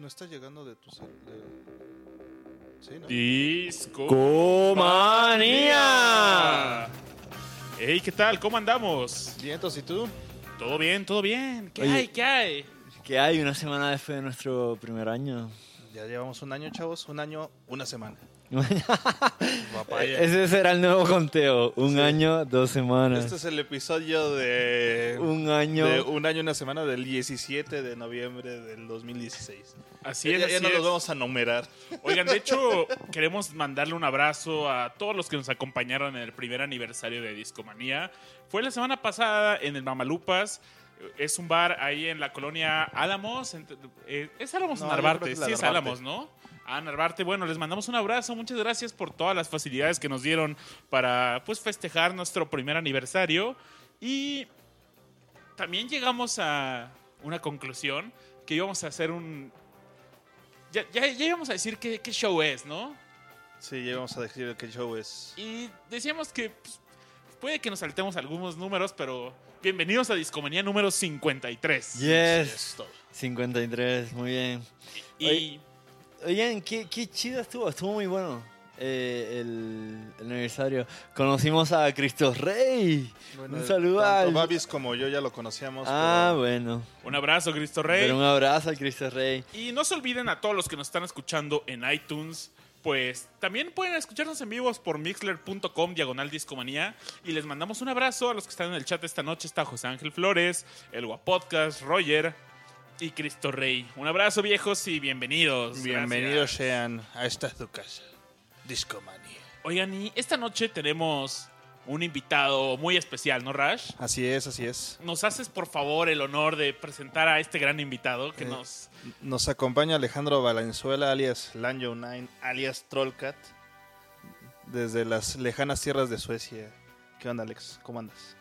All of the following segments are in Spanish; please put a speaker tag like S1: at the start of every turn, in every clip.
S1: No está llegando de tu cel- de- Sí, ¿no?
S2: Disco.
S3: ¡Comanía!
S2: Hey, ¿qué tal? ¿Cómo andamos?
S1: Vientos, ¿y tú?
S2: Todo bien, todo bien. ¿Qué
S3: Oye.
S2: hay? ¿Qué hay?
S3: Que hay una semana después de nuestro primer año.
S1: Ya llevamos un año, chavos. Un año, una semana.
S2: Papaya.
S3: Ese será el nuevo conteo. Un
S1: Sí.
S3: año, dos semanas.
S1: Este es el episodio de...
S3: Un año.
S1: de un año, una semana del 17 de noviembre del 2016.
S2: Así es,
S1: ya
S2: así
S1: no
S2: es.
S1: los vamos a numerar.
S2: Oigan, de hecho, queremos mandarle un abrazo a todos los que nos acompañaron en el primer aniversario de Discomanía. Fue la semana pasada en el Mamalupas. Es un bar ahí en la colonia Álamos. eh, ¿Es Álamos
S1: No,
S2: Narvarte? Sí, es. Álamos, ¿no? Ah, Narvarte. Bueno, les mandamos un abrazo. Muchas gracias por todas las facilidades que nos dieron para pues, festejar nuestro primer aniversario. Y también llegamos a una conclusión que íbamos a hacer un... Ya, ya, ya íbamos a decir qué, qué show es, ¿no?
S1: Sí, ya vamos a decir el show es...
S2: Y decíamos que pues, puede que nos saltemos algunos números, pero bienvenidos a Discomanía número 53.
S1: Sí,
S3: Yes.
S1: es todo.
S3: 53, muy bien.
S2: Y
S3: Oigan, qué, qué chido estuvo. Estuvo muy bueno eh, el, el aniversario. Conocimos a Cristo Rey.
S1: Bueno,
S3: un saludo
S1: tanto
S3: al...
S1: Babis como yo ya lo conocíamos.
S3: Ah,
S1: pero-
S3: bueno.
S2: un abrazo, Cristo Rey.
S3: Pero un abrazo al Cristo Rey.
S2: Y no se olviden a todos los que nos están escuchando en iTunes. Pues también pueden escucharnos en vivos por mixler.com diagonal discomanía. Y les mandamos un abrazo a los que están en el chat esta noche. Está José Ángel Flores, el Guapodcast, Roger y Cristo Rey. Un abrazo viejos y bienvenidos.
S1: Bienvenidos
S2: Gracias.
S1: sean a esta tu casa. Discomanía.
S2: Oigan, y esta noche tenemos un invitado muy especial, ¿no, Rash?
S1: Así es, así es.
S2: ¿Nos haces por favor el honor de presentar a este gran invitado que
S1: Eh,
S2: nos...
S1: Nos acompaña Alejandro Valenzuela, alias Lanjo Nine, alias Trollcat, desde las lejanas tierras de Suecia. ¿Qué onda, Alex? ¿Cómo andas?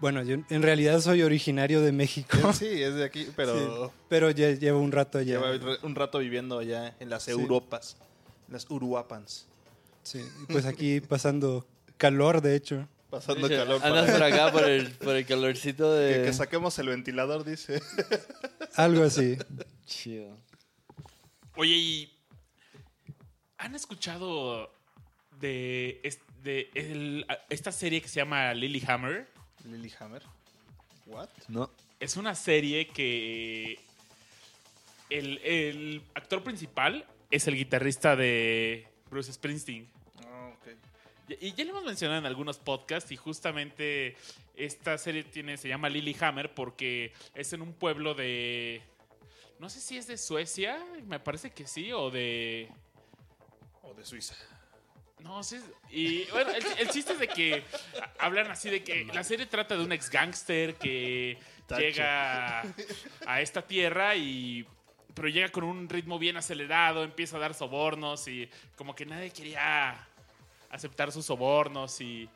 S4: Bueno, yo en realidad soy originario de México,
S1: Sí, es de aquí, pero
S4: pero ya llevo un rato allá.
S1: lleva un rato viviendo allá en las
S4: Sí.
S1: Europas, en las Uruapans,
S4: Sí, y pues aquí pasando calor, de hecho.
S1: pasando calor.
S3: Andas
S1: Para
S3: por acá por el, por el calorcito de...
S1: que, que saquemos el ventilador, dice.
S4: Algo así.
S3: Chido.
S2: Oye, ¿y han escuchado de, es- de el- esta serie que se llama Lilyhammer?
S1: Lilyhammer. ¿What?
S3: No.
S2: Es una serie que el, el actor principal es el guitarrista de Bruce Springsteen.
S1: Ah, ok.
S2: Y y ya lo hemos mencionado en algunos podcasts y justamente esta serie tiene, se llama Lilyhammer porque es en un pueblo de... No sé si es de Suecia, me parece que sí, o de...
S1: O de Suiza.
S2: No sé. Y bueno, el, el chiste es de que hablan así de que la serie trata de un ex gángster que llega a esta tierra y pero llega con un ritmo bien acelerado, empieza a dar sobornos y como que nadie quería aceptar sus sobornos y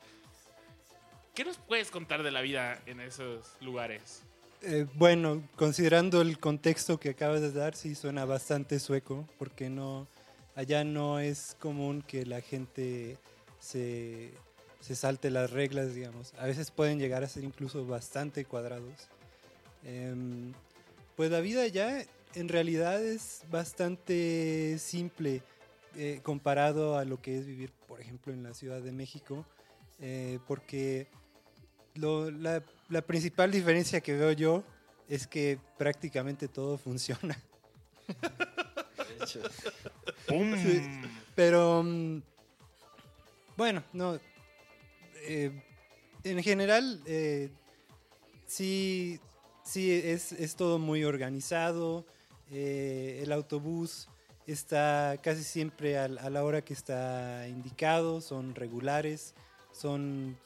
S2: ¿Qué nos puedes contar de la vida en esos lugares?
S4: Eh, bueno, considerando el contexto que acabas de dar, sí suena bastante sueco, porque no allá no es común que la gente se, se salte las reglas, digamos. A veces pueden llegar a ser incluso bastante cuadrados. Em, pues la vida allá en realidad es bastante simple eh, comparado a lo que es vivir, por ejemplo, en la Ciudad de México, eh, porque la, la principal diferencia que veo yo es que prácticamente todo funciona. Pero, mm, bueno, no. eh, en general, eh, sí, sí es, es todo muy organizado. eh, el autobús está casi siempre a, la hora que está indicado, son regulares, son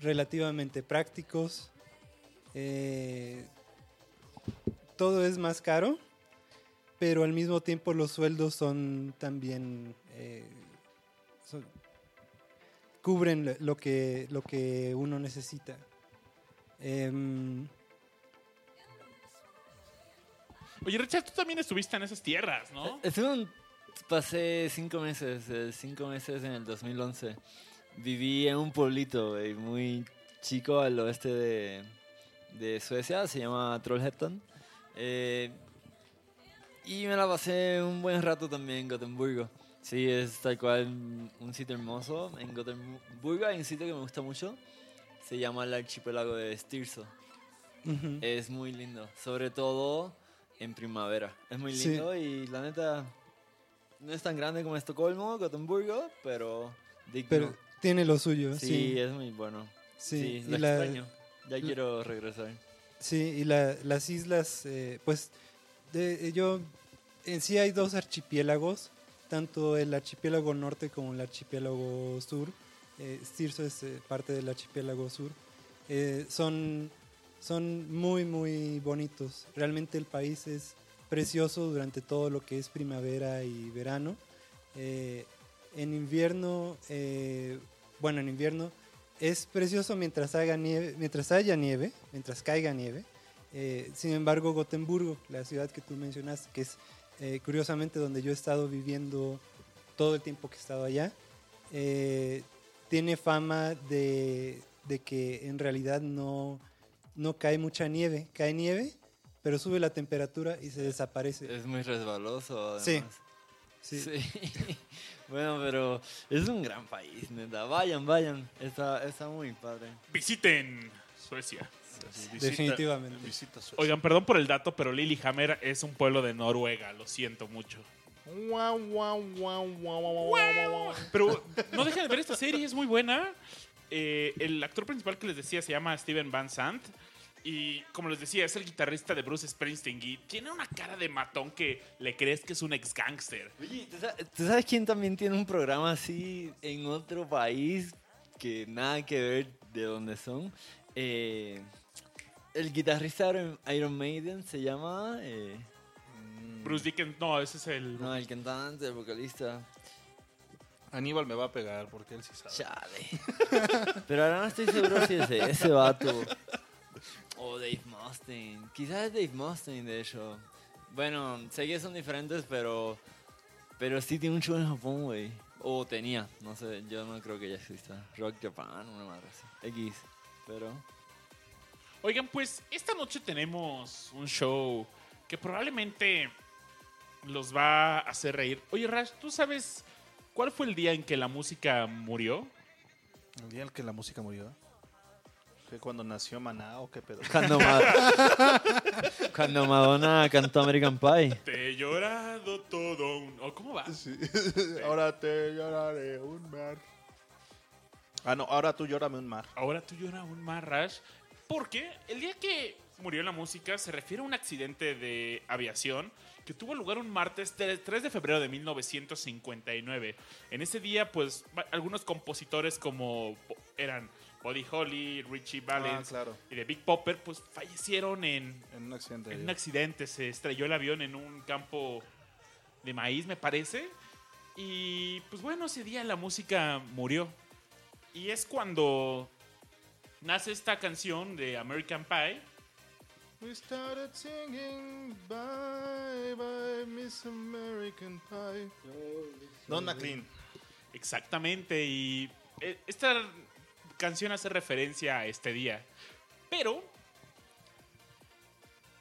S4: relativamente prácticos. todo es más caro pero al mismo tiempo los sueldos son también eh, son- cubren lo- que lo que uno necesita Em,
S2: Oye, Richard, tú también estuviste en esas tierras, ¿no?
S3: Estuve un- pasé cinco meses, eh, cinco meses en el 2011. Viví en un pueblito güey, muy chico al oeste de, de Suecia, se llama Trollhättan. Eh, y me la pasé un buen rato también en Gotemburgo. Sí, es tal cual un sitio hermoso. En Gotemburgo hay un sitio que me gusta mucho. Se llama el archipiélago de Stirso.
S4: Ujú.
S3: Es muy lindo, sobre todo en primavera. Es muy
S4: Sí.
S3: lindo y la neta no es tan grande como Estocolmo, Gotemburgo, pero digno.
S4: Pero tiene lo suyo,
S3: sí,
S4: sí.
S3: es muy bueno.
S4: Sí,
S3: Sí,
S4: y
S3: lo
S4: la-
S3: extraño. Ya quiero regresar.
S4: Sí, y la- las islas, eh, pues de- yo, en sí hay dos archipiélagos, tanto el archipiélago norte como el archipiélago sur. Eh, Stirso es eh, parte del archipiélago sur. Eh, son, son muy, muy bonitos. Realmente el país es precioso durante todo lo que es primavera y verano. Eh, en invierno, eh, bueno, en invierno es precioso mientras haga nieve, mientras haya nieve, mientras caiga nieve. Eh, sin embargo, Gotemburgo, la ciudad que tú mencionaste, que es eh, curiosamente donde yo he estado viviendo todo el tiempo que he estado allá, eh, tiene fama de, de que en realidad no, no cae mucha nieve. Cae nieve, pero sube la temperatura y se desaparece.
S3: Es muy resbaloso.
S4: Sí.
S3: Además.
S4: Sí.
S3: Sí. bueno, pero es un gran país, neta. Vayan, vayan. Está, está muy padre.
S2: Visiten Suecia.
S1: Visita-
S4: Definitivamente.
S1: Visita.
S2: Oigan, perdón por el dato, pero Lillehammer es un pueblo de Noruega, lo siento mucho. Pero no dejen de ver esta serie, es muy buena. Eh, el actor principal que les decía se llama Steven Van Sant. Y como les decía, es el guitarrista de Bruce Springsteen. Y tiene una cara de matón que le crees que es un ex gangster.
S3: Oye, ¿tú sa- ¿tú sabes quién también tiene un programa así en otro país que nada que ver de dónde son? Eh, el guitarrista Iron- Iron Maiden se llama... eh,
S2: Bruce Dickens, no, ese es el.
S3: no, el cantante, el vocalista.
S1: Aníbal me va a pegar porque él sí sabe.
S3: Chale. Pero ahora no estoy seguro si es ese vato. O Dave Mustaine. Quizás es Dave Mustaine, de hecho. Bueno, sé que son diferentes, pero. Pero sí tiene un show en Japón, güey. O tenía, no sé, yo no creo que ya exista. Rock Japan, una madre así. X. Pero.
S2: Oigan, pues esta noche tenemos un show que probablemente los va a hacer reír. Oye, Rash, ¿tú sabes cuál fue el día en que la música murió?
S1: El día en que la música murió. ¿Fue cuando nació Maná o qué pedo?
S3: Cuando, Ma- Cuando Madonna cantó American Pie.
S2: Te he llorado todo un... ¿O cómo va?
S1: ahora te lloraré un mar. Ah, no, ahora tú llórame un mar.
S2: Ahora tú lloras un más, Rash. Porque el día que murió la música se refiere a un accidente de aviación que tuvo lugar un martes 3 de febrero de 1959. En ese día, pues, algunos compositores como eran Buddy Holly, Richie Valens
S1: Ah, claro.
S2: y de Big Popper, pues fallecieron en,
S1: En un accidente.
S2: en un accidente. Se estrelló el avión en un campo de maíz, me parece. Y pues bueno, ese día la música murió. Y es cuando nace esta canción de American Pie.
S1: We started singing Bye Bye Miss American Pie. Don McLean.
S2: Exactamente. Y eh, esta canción hace referencia a este día. Pero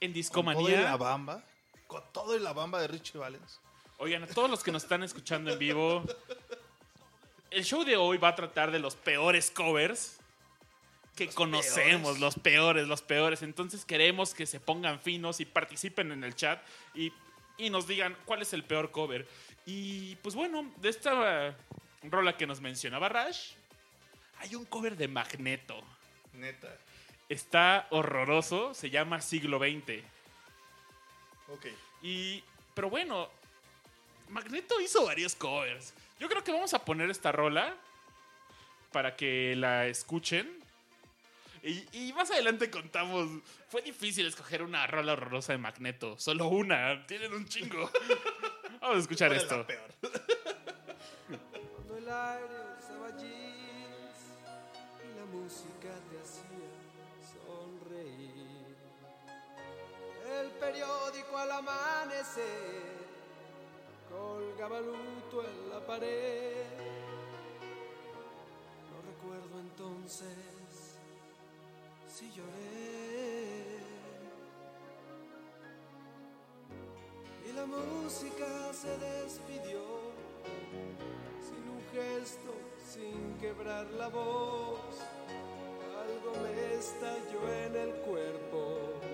S2: en
S1: Con todo y la
S2: Discomanía.
S1: bamba. Con todo y la bamba de Richie Valens.
S2: Oigan, a todos los que nos están escuchando en vivo, el show de hoy va a tratar de los peores covers que conocemos, los peores, los peores. Entonces queremos que se pongan finos y participen en el chat y, y nos digan cuál es el peor cover. Y pues bueno, de esta rola que nos mencionaba Rash, hay un cover de Magneto.
S1: Neta.
S2: Está horroroso, se llama Siglo XX.
S1: Ok.
S2: Y, pero bueno, Magneto hizo varios covers. Yo creo que vamos a poner esta rola para que la escuchen. Y, y más adelante contamos. Fue difícil escoger una rola horrorosa de Magneto. Solo una. Tienen un chingo. Vamos a escuchar
S1: ¿Cuál es
S2: esto.
S1: la peor?
S5: Cuando el aire usaba jeans y la música te hacía sonreír. El periódico al amanecer colgaba luto en la pared. No recuerdo entonces si lloré. Y la música se despidió, sin un gesto, sin quebrar la voz. Algo me estalló en el cuerpo.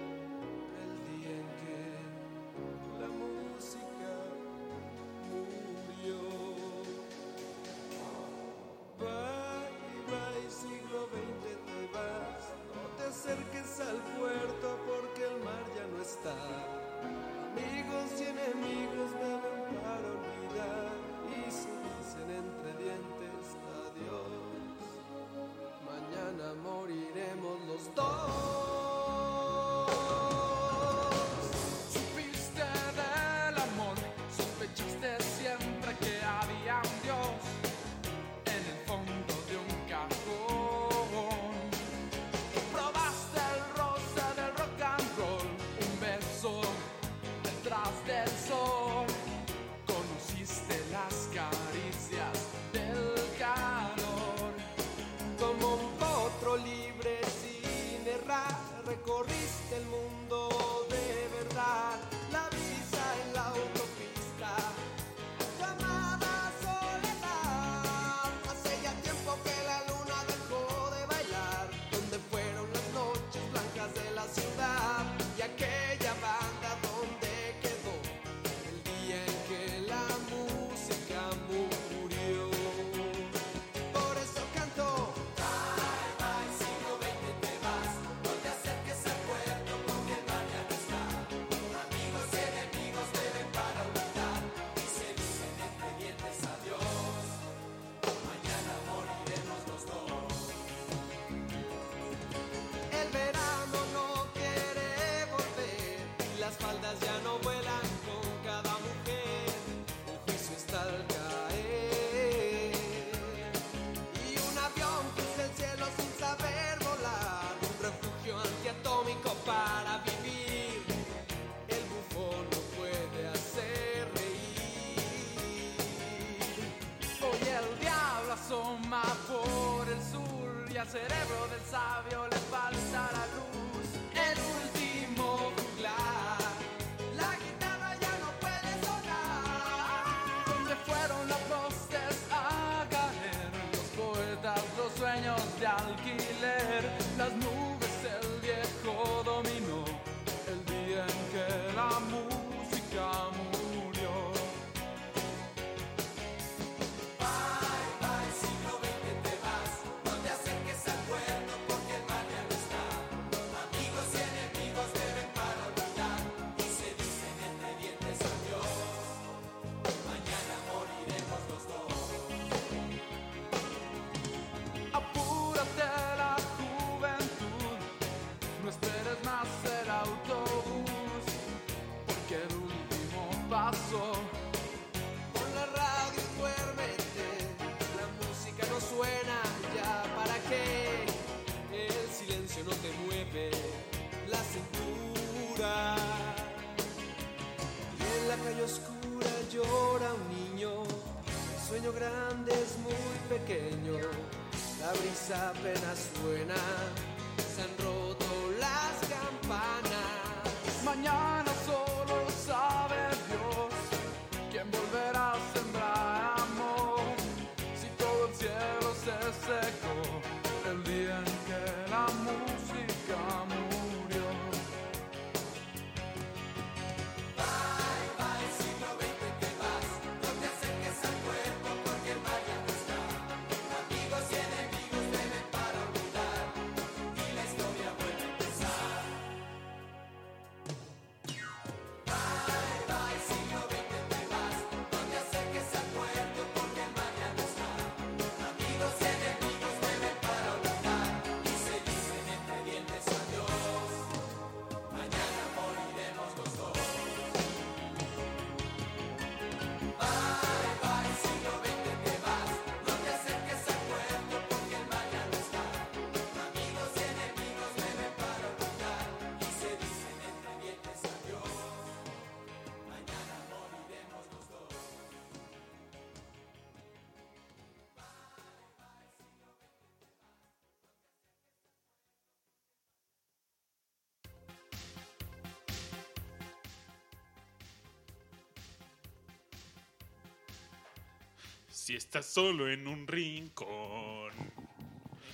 S6: Si
S2: estás solo en un rincón,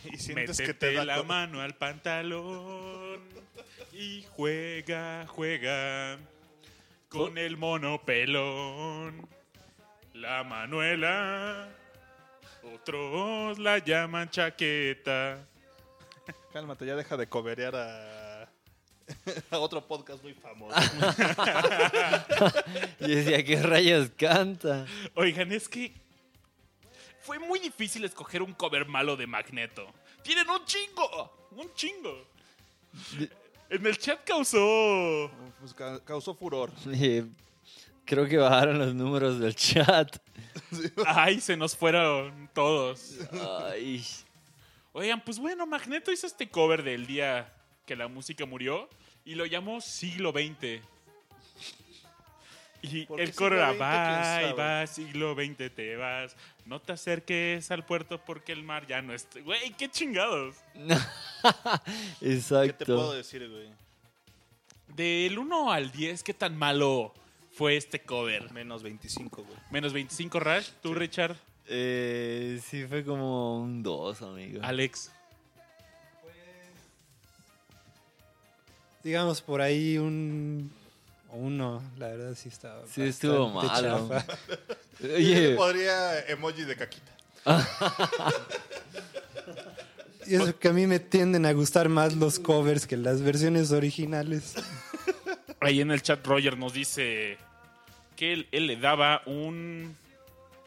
S1: Y sientes
S2: métete
S1: que te da
S2: la mano al pantalón y juega, juega con el mono pelón. La Manuela, otros la llaman chaqueta.
S1: Cálmate, ya deja de coberear a, a otro podcast muy famoso.
S3: Y decía, ¿qué rayos canta?
S2: Oigan, es que fue muy difícil escoger un cover malo de Magneto. Tienen un chingo, un chingo. En el chat causó
S1: Pues ca- causó furor.
S3: Creo que bajaron los números del chat.
S2: Ay, se nos fueron todos.
S3: Ay.
S2: Oigan, pues bueno, Magneto hizo este cover del día que la música murió y lo llamó Siglo XX. Y
S1: ¿Por qué
S2: el coro era, bye,
S1: sabe?
S2: va, siglo XX te vas. No te acerques al puerto porque el mar ya no está. Güey, qué chingados.
S1: ¿Qué
S3: Exacto.
S1: te puedo decir, güey?
S2: Del 1 al 10, ¿qué tan malo fue este cover?
S1: Menos 25, güey.
S2: Menos 25, Rash. ¿Tú, Richard?
S3: Eh, sí, fue como un 2, amigo.
S2: Alex.
S4: Digamos por ahí un uno, la verdad sí estaba.
S3: Sí, estuvo malo. Oye,
S1: Podría emoji de caquita.
S4: Y eso que a mí me tienden a gustar más los covers que las versiones originales.
S2: Ahí en el chat Roger nos dice que él, él le daba un...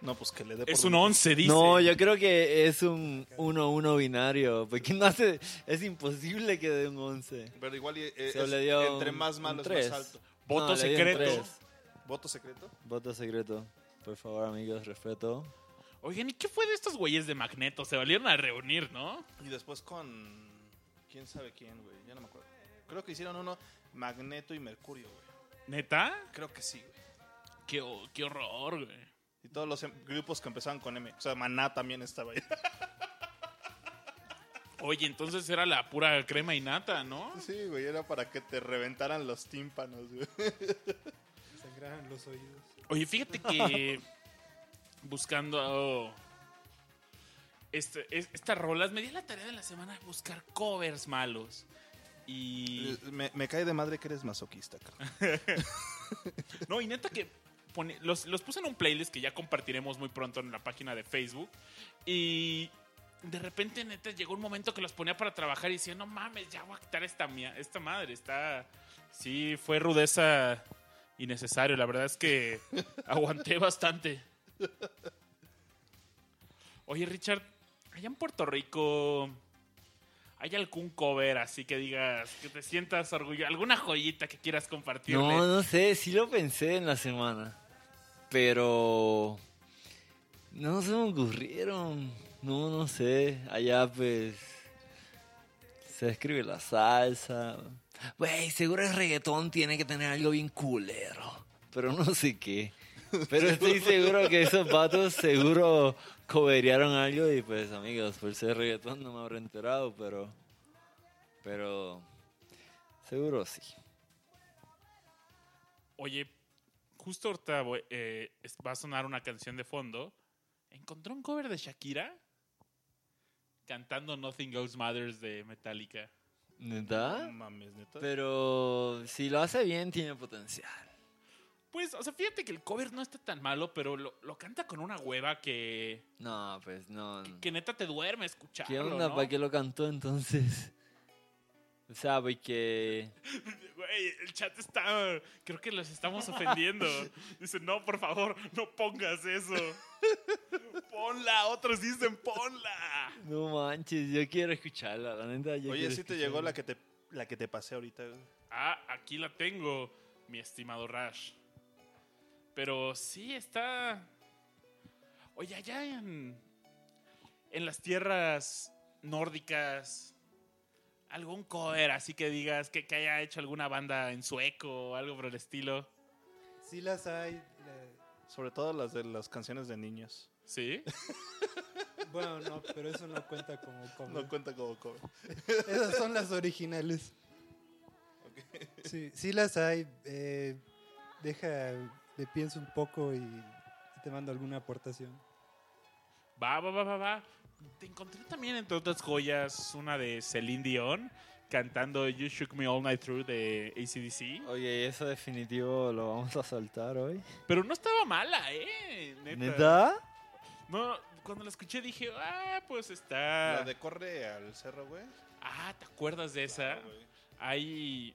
S1: No, pues que le dé
S2: Es un
S1: donde-
S2: 11, dice.
S3: no, yo creo que es un 1-1 binario. Porque no hace. Es imposible que dé un 11.
S1: Pero igual eh,
S3: Se
S1: es-
S3: le dio
S1: entre
S3: un-
S1: más
S3: un
S1: malo es
S3: tres.
S1: más alto.
S2: Voto
S3: No,
S2: secreto.
S1: ¿Voto secreto?
S3: Voto secreto. Por favor, amigos, respeto.
S2: Oigan, ¿y qué fue de estos güeyes de Magneto? Se valieron a reunir, ¿no?
S1: Y después con... ¿Quién sabe quién, güey? Ya no me acuerdo. Creo que hicieron uno Magneto y Mercurio, güey.
S2: ¿Neta?
S1: Creo que sí, güey.
S2: Qué, qué horror, güey.
S1: Y todos los em- grupos que empezaban con M. O sea, Maná también estaba ahí.
S2: Oye, entonces era la pura crema y nata, ¿no?
S1: Sí, güey, era para que te reventaran los tímpanos, güey.
S4: Sangraron los oídos.
S2: Oye, fíjate que buscando este, es- estas rolas, me di la tarea de la semana de buscar covers malos. Y...
S1: Me, me cae de madre que eres masoquista.
S2: No, y neta que pone- los, los puse en un playlist que ya compartiremos muy pronto en la página de Facebook. Y de repente, neta, llegó un momento que los ponía para trabajar y decía, no mames, ya voy a quitar esta, mía- esta madre. Está... Sí, fue rudeza innecesario. La verdad es que aguanté bastante. Oye, Richard, allá en Puerto Rico... ¿Hay algún cover así que digas, que te sientas orgulloso? ¿Alguna joyita que quieras compartirle?
S3: No, no sé, sí lo pensé en la semana. Pero. No se me ocurrieron. No, no sé. Allá pues. Se escribe la salsa. Güey, seguro el reggaetón tiene que tener algo bien culero. Pero no sé qué. Pero estoy seguro que esos vatos seguro coberearon algo y pues amigos, por ser reggaetón no me habré enterado, pero... Pero... Seguro sí.
S2: Oye, justo ahorita voy- eh, va a sonar una canción de fondo. ¿Encontró un cover de Shakira? Cantando Nothing Else Matters de Metallica.
S3: ¿Neta?
S1: No mames, neta.
S3: Pero si lo hace bien, tiene potencial.
S2: Pues, o sea, fíjate que el cover no está tan malo, pero lo, lo canta con una hueva que,
S3: No, pues no.
S2: que neta te duerme escucharlo,
S3: ¿Qué onda?
S2: ¿no?
S3: ¿Para qué lo cantó entonces? O sea, porque...
S2: Güey, el chat está... Creo que los estamos ofendiendo. Dicen, no, por favor, no pongas eso. Ponla, otros dicen, ponla.
S3: No manches, yo quiero escucharla, la neta. yo
S1: Oye, sí te llegó la que te, la que te pasé ahorita, güey.
S2: Ah, aquí la tengo, mi estimado Rash. Pero sí está. Oye, allá en. En las tierras nórdicas. Algún cover, así que digas que, que haya hecho alguna banda en sueco o algo por el estilo.
S4: Sí las hay. la-
S1: Sobre todo las de las canciones de niños.
S2: ¿Sí?
S4: Bueno, no, pero eso no cuenta como cover.
S1: No cuenta como cover.
S4: Esas son las originales. Sí, sí las hay. eh, deja, le pienso un poco y te mando alguna aportación.
S2: Va, va, va, va, va. Te encontré también, entre otras joyas, una de Celine Dion cantando You Shook Me All Night Through de ACDC.
S3: Oye, eso definitivo lo vamos a saltar hoy.
S2: Pero no estaba mala, ¿eh? Neta.
S3: ¿Neta?
S2: No, cuando la escuché dije, ah, pues está.
S1: La de corre al cerro, güey.
S2: Ah, ¿te acuerdas de esa? Hay.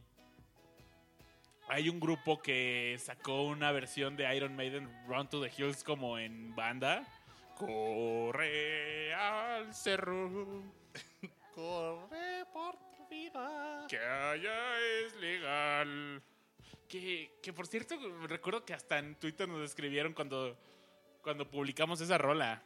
S2: Hay un grupo que sacó una versión de Iron Maiden Run to the Hills como en banda. Corre al cerro.
S1: Corre por tu vida.
S2: Que allá es legal. Que, que por cierto, recuerdo que hasta en Twitter nos escribieron cuando, cuando publicamos esa rola.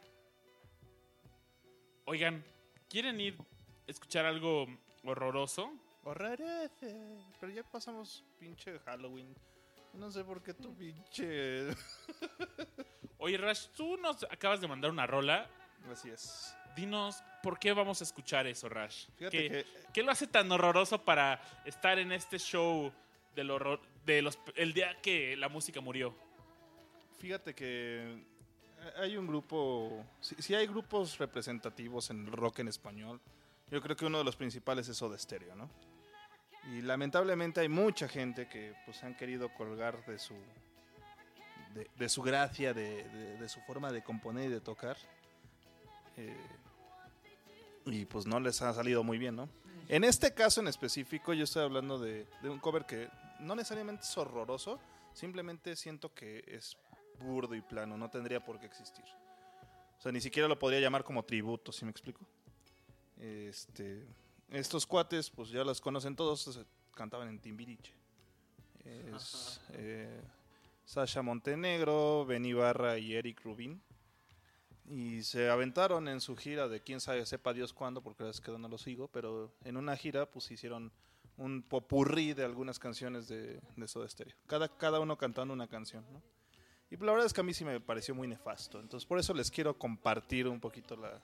S2: Oigan, ¿quieren ir a escuchar algo horroroso?
S1: Horrorece. Pero ya pasamos pinche Halloween. No sé por qué tu pinche.
S2: Oye, Rash, tú nos acabas de mandar una rola.
S1: Así es.
S2: Dinos, ¿por qué vamos a escuchar eso, Rash?
S1: Fíjate
S2: ¿Qué,
S1: que
S2: qué lo hace tan horroroso para estar en este show del horror, de los, el día que la música murió?
S1: Fíjate que hay un grupo, si, si hay grupos representativos en el rock en español, yo creo que uno de los principales es Soda Stereo, ¿no? Y lamentablemente hay mucha gente que pues han querido colgar de su de, de su gracia, de, de- de su forma de componer y de tocar. Eh, y pues no les ha salido muy bien, ¿no? En este caso en específico yo estoy hablando de, un cover que no necesariamente es horroroso, simplemente siento que es burdo y plano, no tendría por qué existir. O sea, ni siquiera lo podría llamar como tributo, ¿sí me explico? Este, estos cuates, pues ya los conocen todos, se- cantaban en Timbiriche. Es eh, Sasha Montenegro, Ben Ibarra y Eric Rubin. Y se aventaron en su gira de quién sabe, sepa Dios cuándo, porque la que no lo sigo, pero en una gira pues hicieron un popurrí de algunas canciones de, de Soda Stereo. Cada, cada uno cantando una canción, ¿no? Y la verdad es que a mí sí me pareció muy nefasto. Entonces por eso les quiero compartir un poquito la...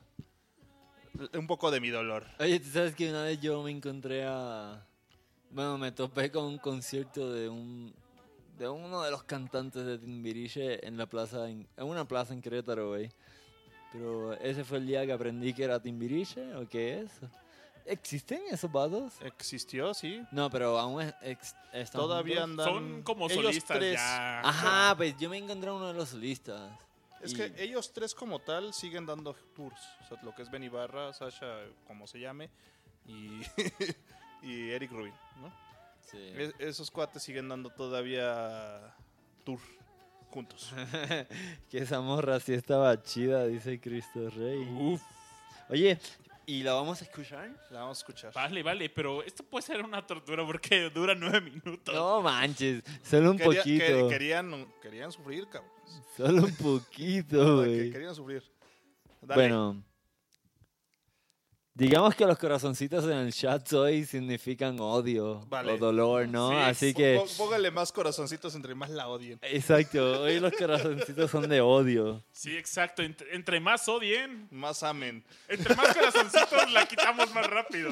S1: Un poco de mi dolor.
S3: Oye, ¿tú sabes que una vez yo me encontré a... Bueno, me topé con un concierto de un... De uno de los cantantes de Timbiriche en la plaza, en, en una plaza en Querétaro, güey. Pero ese fue el día que aprendí que era Timbiriche, ¿o qué es? ¿Existen esos vatos?
S1: Existió, sí.
S3: No, pero aún es, ex- están
S1: Todavía
S3: juntos.
S1: andan...
S2: Son como
S1: ellos
S2: solistas
S1: tres.
S2: ya.
S3: Ajá, pues yo me encontré a uno de los solistas.
S1: Es
S3: Y-
S1: que ellos tres como tal siguen dando tours. O sea, lo que es Ben Ibarra, Sasha, como se llame, y, y Eric Rubin, ¿no?
S3: Sí.
S1: Es- esos cuates siguen dando todavía tour juntos.
S3: que esa morra sí estaba chida, dice Cristo Rey.
S2: Uf,
S3: Oye, ¿y la vamos a escuchar?
S1: La vamos a escuchar.
S2: vale, vale, pero esto puede ser una tortura porque dura nueve minutos.
S3: No manches, solo un
S1: Quería-
S3: poquito.
S1: que- querían, querían sufrir, cabrón.
S3: Solo un poquito,
S1: Que
S3: güey.
S1: querían sufrir. Dale.
S3: Bueno, digamos que los corazoncitos en el chat hoy significan odio
S1: Vale.
S3: o dolor, ¿no?
S2: Sí,
S3: Así que,
S1: pó- Póngale más corazoncitos entre más la odien.
S3: exacto, hoy los corazoncitos son de odio.
S2: Sí, exacto. Entre, entre más odien,
S1: Más amen.
S2: entre más corazoncitos la quitamos más rápido.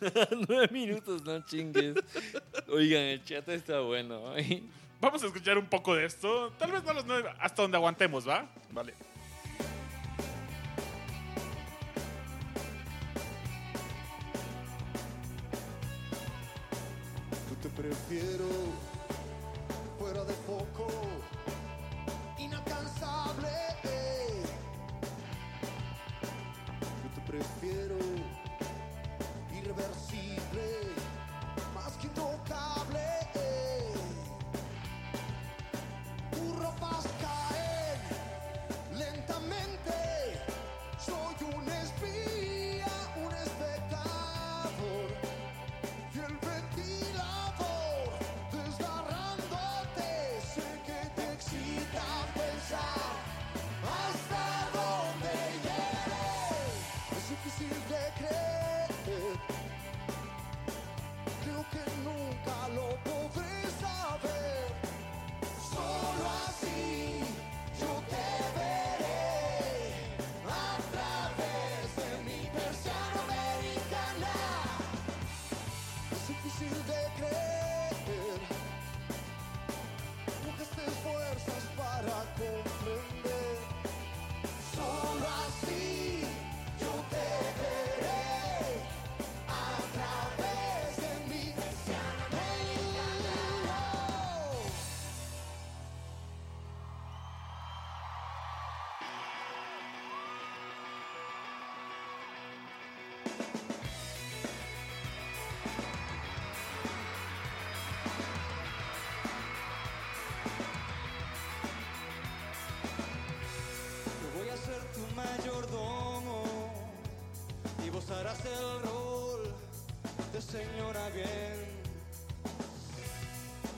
S3: Nueve minutos, no chingues. Oigan, el chat está bueno. ¿eh?
S2: Vamos a escuchar un poco de esto. Tal vez no los nueve, hasta donde aguantemos, ¿va?
S1: Vale.
S7: Prefiero fuera de foco, inalcanzable. Yo te prefiero irreversible, más que intocable.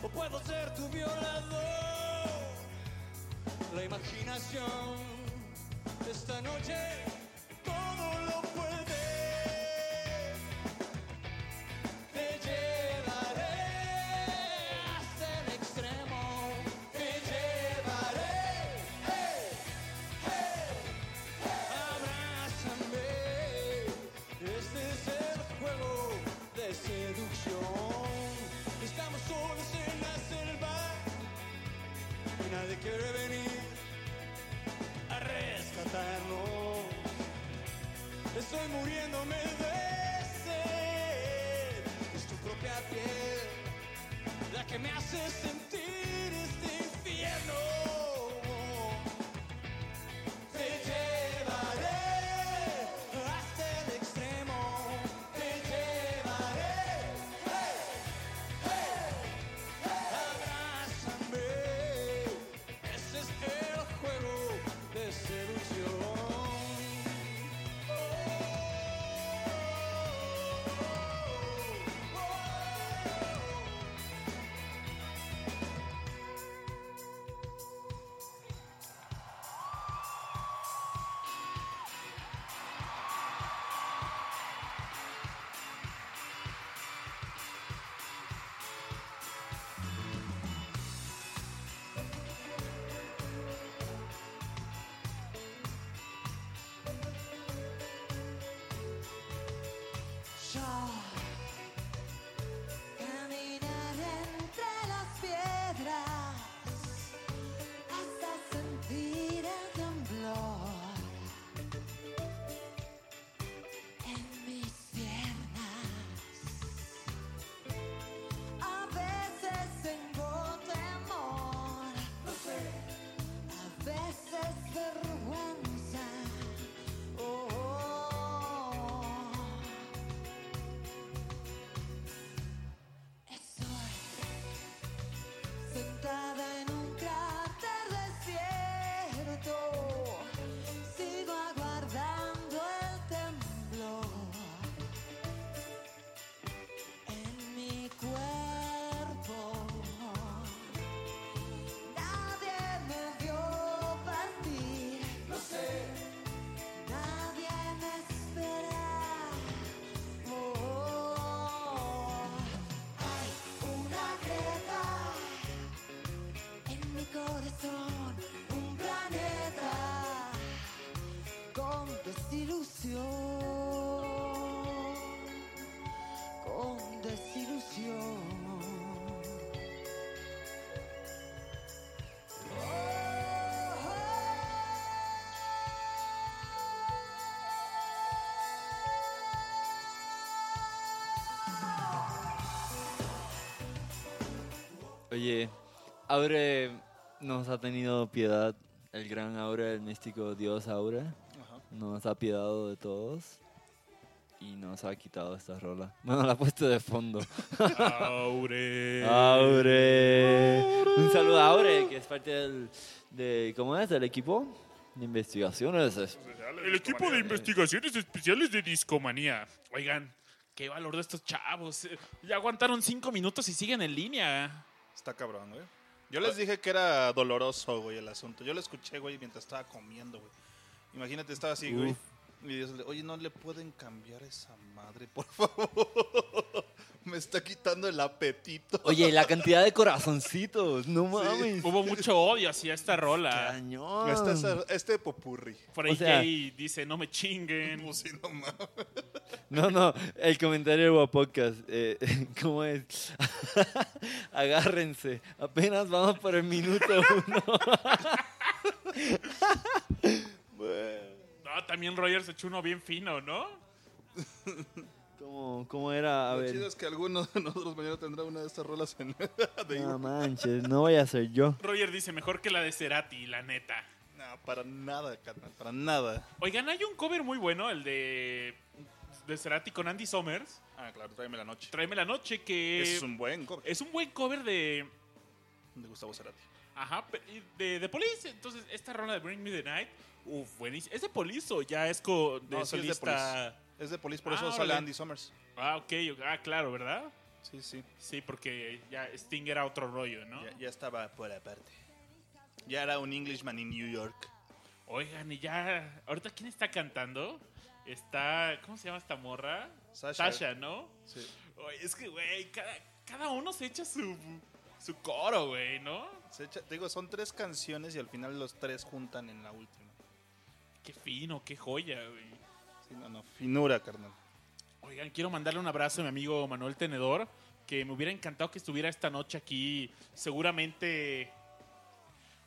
S8: O puedo ser tu violador. La imaginación esta noche
S9: sentada en
S3: Oye, Aure nos ha tenido piedad, el gran Aure, el místico dios Aure,
S1: Ajá.
S3: nos ha piedado de todos y nos ha quitado esta rola. Bueno, la ha puesto de fondo.
S2: Aure.
S3: Aure. Un saludo a Aure, que es parte del, de, ¿cómo es? Del equipo de investigaciones. Es-
S2: El equipo de investigaciones especiales de Discomanía. Oigan, qué valor de estos chavos. Ya aguantaron cinco minutos y siguen en línea.
S1: Está cabrón, güey. Yo les dije que era doloroso, güey, el asunto. Yo lo escuché, güey, mientras estaba comiendo, güey. Imagínate, estaba así, güey. Y Dios le- oye, no le pueden cambiar esa madre, por favor. Me está quitando el apetito.
S3: Oye, la cantidad de corazoncitos, no mames.
S2: Hubo mucho odio hacia esta rola.
S3: Cañón.
S1: Este, es- este popurri.
S2: Por ahí
S3: O sea-
S2: Jay dice, no me chinguen.
S1: Pues sí, no mames.
S3: No, no, el comentario de Guapodcast, eh, ¿cómo es? Agárrense, apenas vamos por el minuto uno.
S2: No, también Roger se echó uno bien fino, ¿no?
S3: ¿Cómo, cómo era? A
S1: Lo chido es que alguno de nosotros mañana tendrá una de estas rolas en de
S3: no manches, no voy a ser yo.
S2: Roger dice, mejor que la de Cerati, la neta.
S1: No, para nada, carnal, para nada.
S2: Oigan, hay un cover muy bueno, el de, de Cerati con Andy Summers.
S1: Ah, claro, tráeme la noche.
S2: Tráeme la noche, que
S1: es un buen cover
S2: es un buen cover de...
S1: de Gustavo Cerati.
S2: Ajá, pe- y de, de Police. Entonces, esta rola de Bring Me the Night, uff, buenísimo. Es de Police o ya es co- de
S1: No, sí es de
S2: solista.
S1: Es de Police, por
S2: Ah,
S1: eso sale. Andy Summers.
S2: Ah, ok. Ah, claro, ¿verdad?
S1: Sí, sí.
S2: Sí, porque ya Sting era otro rollo, ¿no?
S1: Ya, ya estaba por aparte. Ya era un Englishman en New York.
S2: Oigan, y ya. ¿Ahorita quién está cantando? Está. ¿Cómo se llama esta morra?
S1: Sasha.
S2: ¿no?
S1: Sí.
S2: Oye, es que, güey, cada, cada uno se echa su, su coro, güey, ¿no?
S1: Se echa- digo, son tres canciones y al final los tres juntan en la última.
S2: Qué fino, qué joya, güey.
S1: Sí, no, no, finura, carnal.
S2: Oigan, quiero mandarle un abrazo a mi amigo Manuel Tenedor, que me hubiera encantado que estuviera esta noche aquí. Seguramente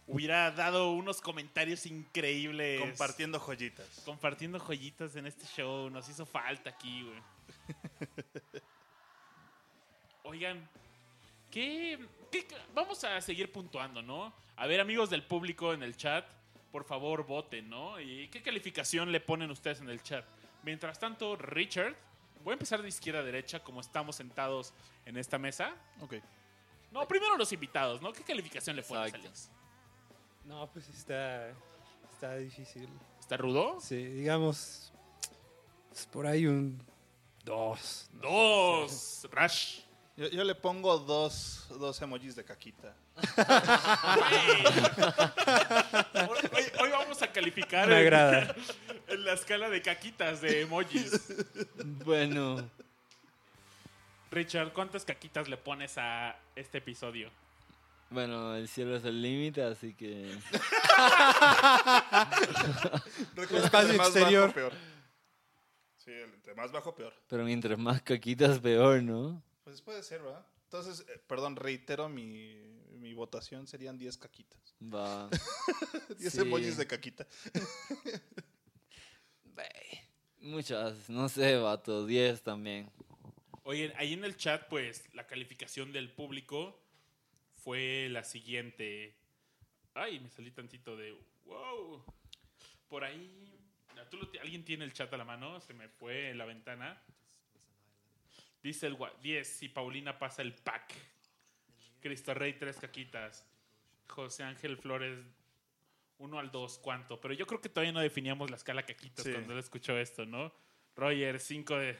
S2: hubiera dado unos comentarios increíbles.
S1: Compartiendo joyitas.
S2: Compartiendo joyitas en este show. Nos hizo falta aquí, güey. Oigan, ¿qué, qué- Vamos a seguir puntuando, ¿no? A ver, amigos del público en el chat, por favor, voten, ¿no? ¿Y qué calificación le ponen ustedes en el chat? Mientras tanto, Richard, voy a empezar de izquierda a derecha, como estamos sentados en esta mesa.
S1: Ok.
S2: No, primero los invitados, ¿no? ¿Qué calificación le pones. Alex?
S4: No, pues está, está difícil.
S2: ¿Está rudo?
S4: Sí, digamos, es por ahí un dos. ¿no?
S2: Dos. Rush.
S1: Yo, yo le pongo dos, dos emojis de caquita.
S2: Hoy, hoy- hoy vamos a calificar
S4: Me
S2: en-
S4: agrada.
S2: en la escala de caquitas de emojis.
S3: Bueno,
S2: Richard, ¿cuántas caquitas le pones a este episodio?
S3: bueno, el cielo es el límite, así que
S4: Espacio exterior.
S1: bajo, peor. Sí, el- entre más bajo, peor.
S3: pero mientras más caquitas peor, ¿no?
S1: Pues puede ser, ¿verdad? Entonces, eh, perdón, reitero mi, mi votación. Serían 10 caquitas.
S3: Va.
S1: 10
S3: Sí.
S1: emojis de caquita.
S3: Muchas, no sé, vato, 10 también.
S2: Oye, ahí en el chat, pues, la calificación del público fue la siguiente. Ay, me salí tantito de... ¡Wow! Por ahí... ah, ¿tú lo ti- ¿Alguien tiene el chat a la mano? Se me fue en la ventana. Dice el gua- 10, si Paulina pasa el pack. Cristo Rey, tres caquitas. José Ángel Flores, 1 al 2, ¿cuánto? Pero yo creo que todavía no definíamos la escala caquitas
S1: Sí.
S2: cuando él escuchó esto, ¿no? Roger, 5 de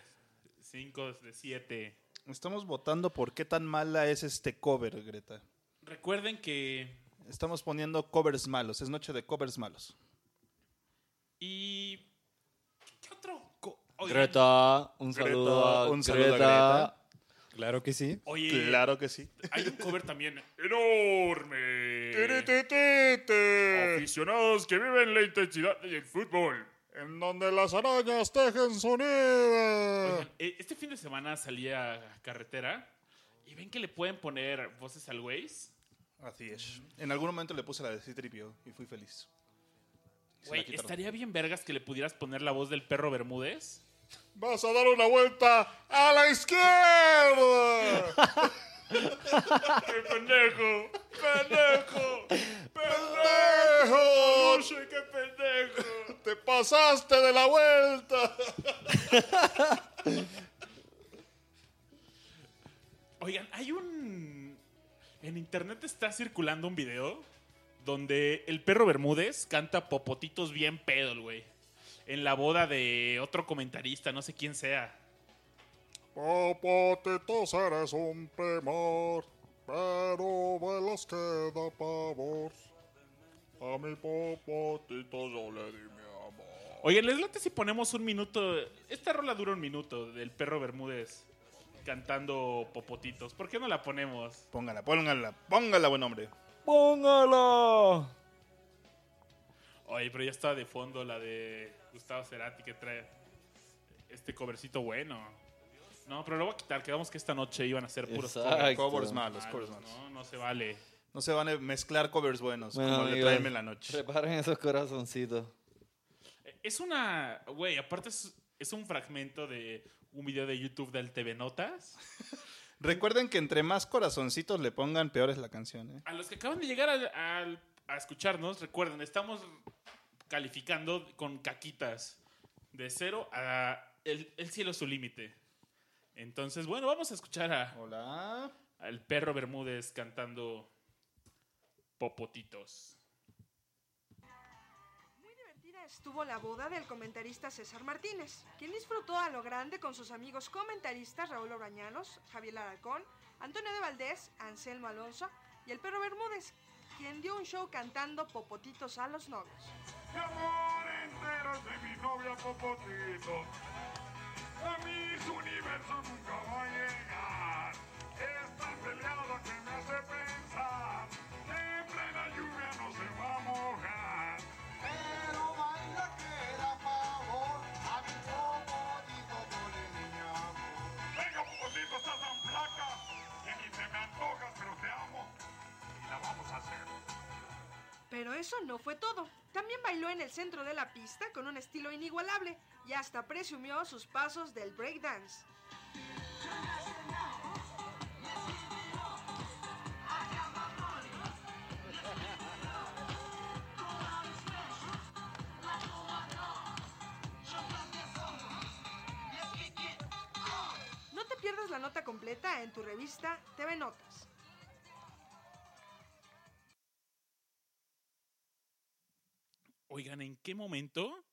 S2: 5 de 7.
S1: Estamos votando por qué tan mala es este cover, Greta.
S2: Recuerden que.
S1: Estamos poniendo covers malos. Es noche de covers malos.
S2: Y. ¿Qué otro? Oigan,
S3: Greta, un
S1: Greta,
S3: saludo a
S1: un saludo a
S3: Greta.
S4: Claro que sí.
S2: Oye,
S1: Claro que sí.
S2: hay un cover también enorme. Aficionados que viven la intensidad del fútbol.
S1: En donde las arañas tejen sonido.
S2: Oigan, eh, este fin de semana salí a carretera y ven que le pueden poner voces al Waze.
S1: Así es. En algún momento le puse la de Citripio y fui feliz.
S2: Güey, estaría bien vergas que le pudieras poner la voz del perro Bermúdez.
S1: Vas a dar una vuelta a la izquierda.
S2: ¡Qué pendejo! ¡Pendejo!
S1: ¡Pendejo!
S2: ¡No sé qué pendejo!
S1: ¡Te pasaste de la vuelta!
S2: Oigan, hay un. En internet está circulando un video donde el perro Bermúdez canta popotitos bien pedo, güey. En la boda de otro comentarista, no sé quién sea.
S7: Popotitos eres un primor, pero vuelas que da pavor. A mi popotito yo le di mi amor.
S2: Oigan, ¿les late si ponemos un minuto? Esta rola dura un minuto del perro Bermúdez cantando popotitos. ¿Por qué no la ponemos?
S1: Póngala, póngala, póngala, buen hombre.
S3: ¡Póngalo!
S2: Oye, pero ya está de fondo la de Gustavo Cerati que trae este covercito bueno. No, pero lo voy a quitar. Quedamos que esta noche iban a ser puros covers
S1: Covers malos, covers
S2: malos. ¿no? No se vale.
S1: No se van a mezclar covers buenos,
S3: Bueno,
S1: como le
S3: amigos,
S1: traen en la noche.
S3: Preparen esos corazoncitos.
S2: Es una... Güey, aparte es, es un fragmento de un video de YouTube del TV Notas.
S1: Recuerden que entre más corazoncitos le pongan, peor es la canción. ¿eh?
S2: A los que acaban de llegar al- al- a escucharnos, recuerden, estamos calificando con caquitas de cero a el, el cielo es su límite. Entonces, bueno, vamos a escuchar a,
S1: Hola.
S2: al perro Bermúdez cantando Popotitos.
S10: Muy divertida estuvo la boda del comentarista César Martínez, quien disfrutó a lo grande con sus amigos comentaristas Raúl Orañanos, Javier Alarcón, Antonio de Valdés, Anselmo Alonso y el perro Bermúdez, quien dio un show cantando popotitos a los novios.
S7: Mi amor entero es de mi novia Popotito. A mí su universo nunca va a llegar. Es tan peleado que me hace pensar Pero
S10: eso no fue todo. También bailó en el centro de la pista con un estilo inigualable y hasta presumió sus pasos del breakdance. No te pierdas la nota completa en tu revista TV Notas.
S2: Oigan, ¿en qué momento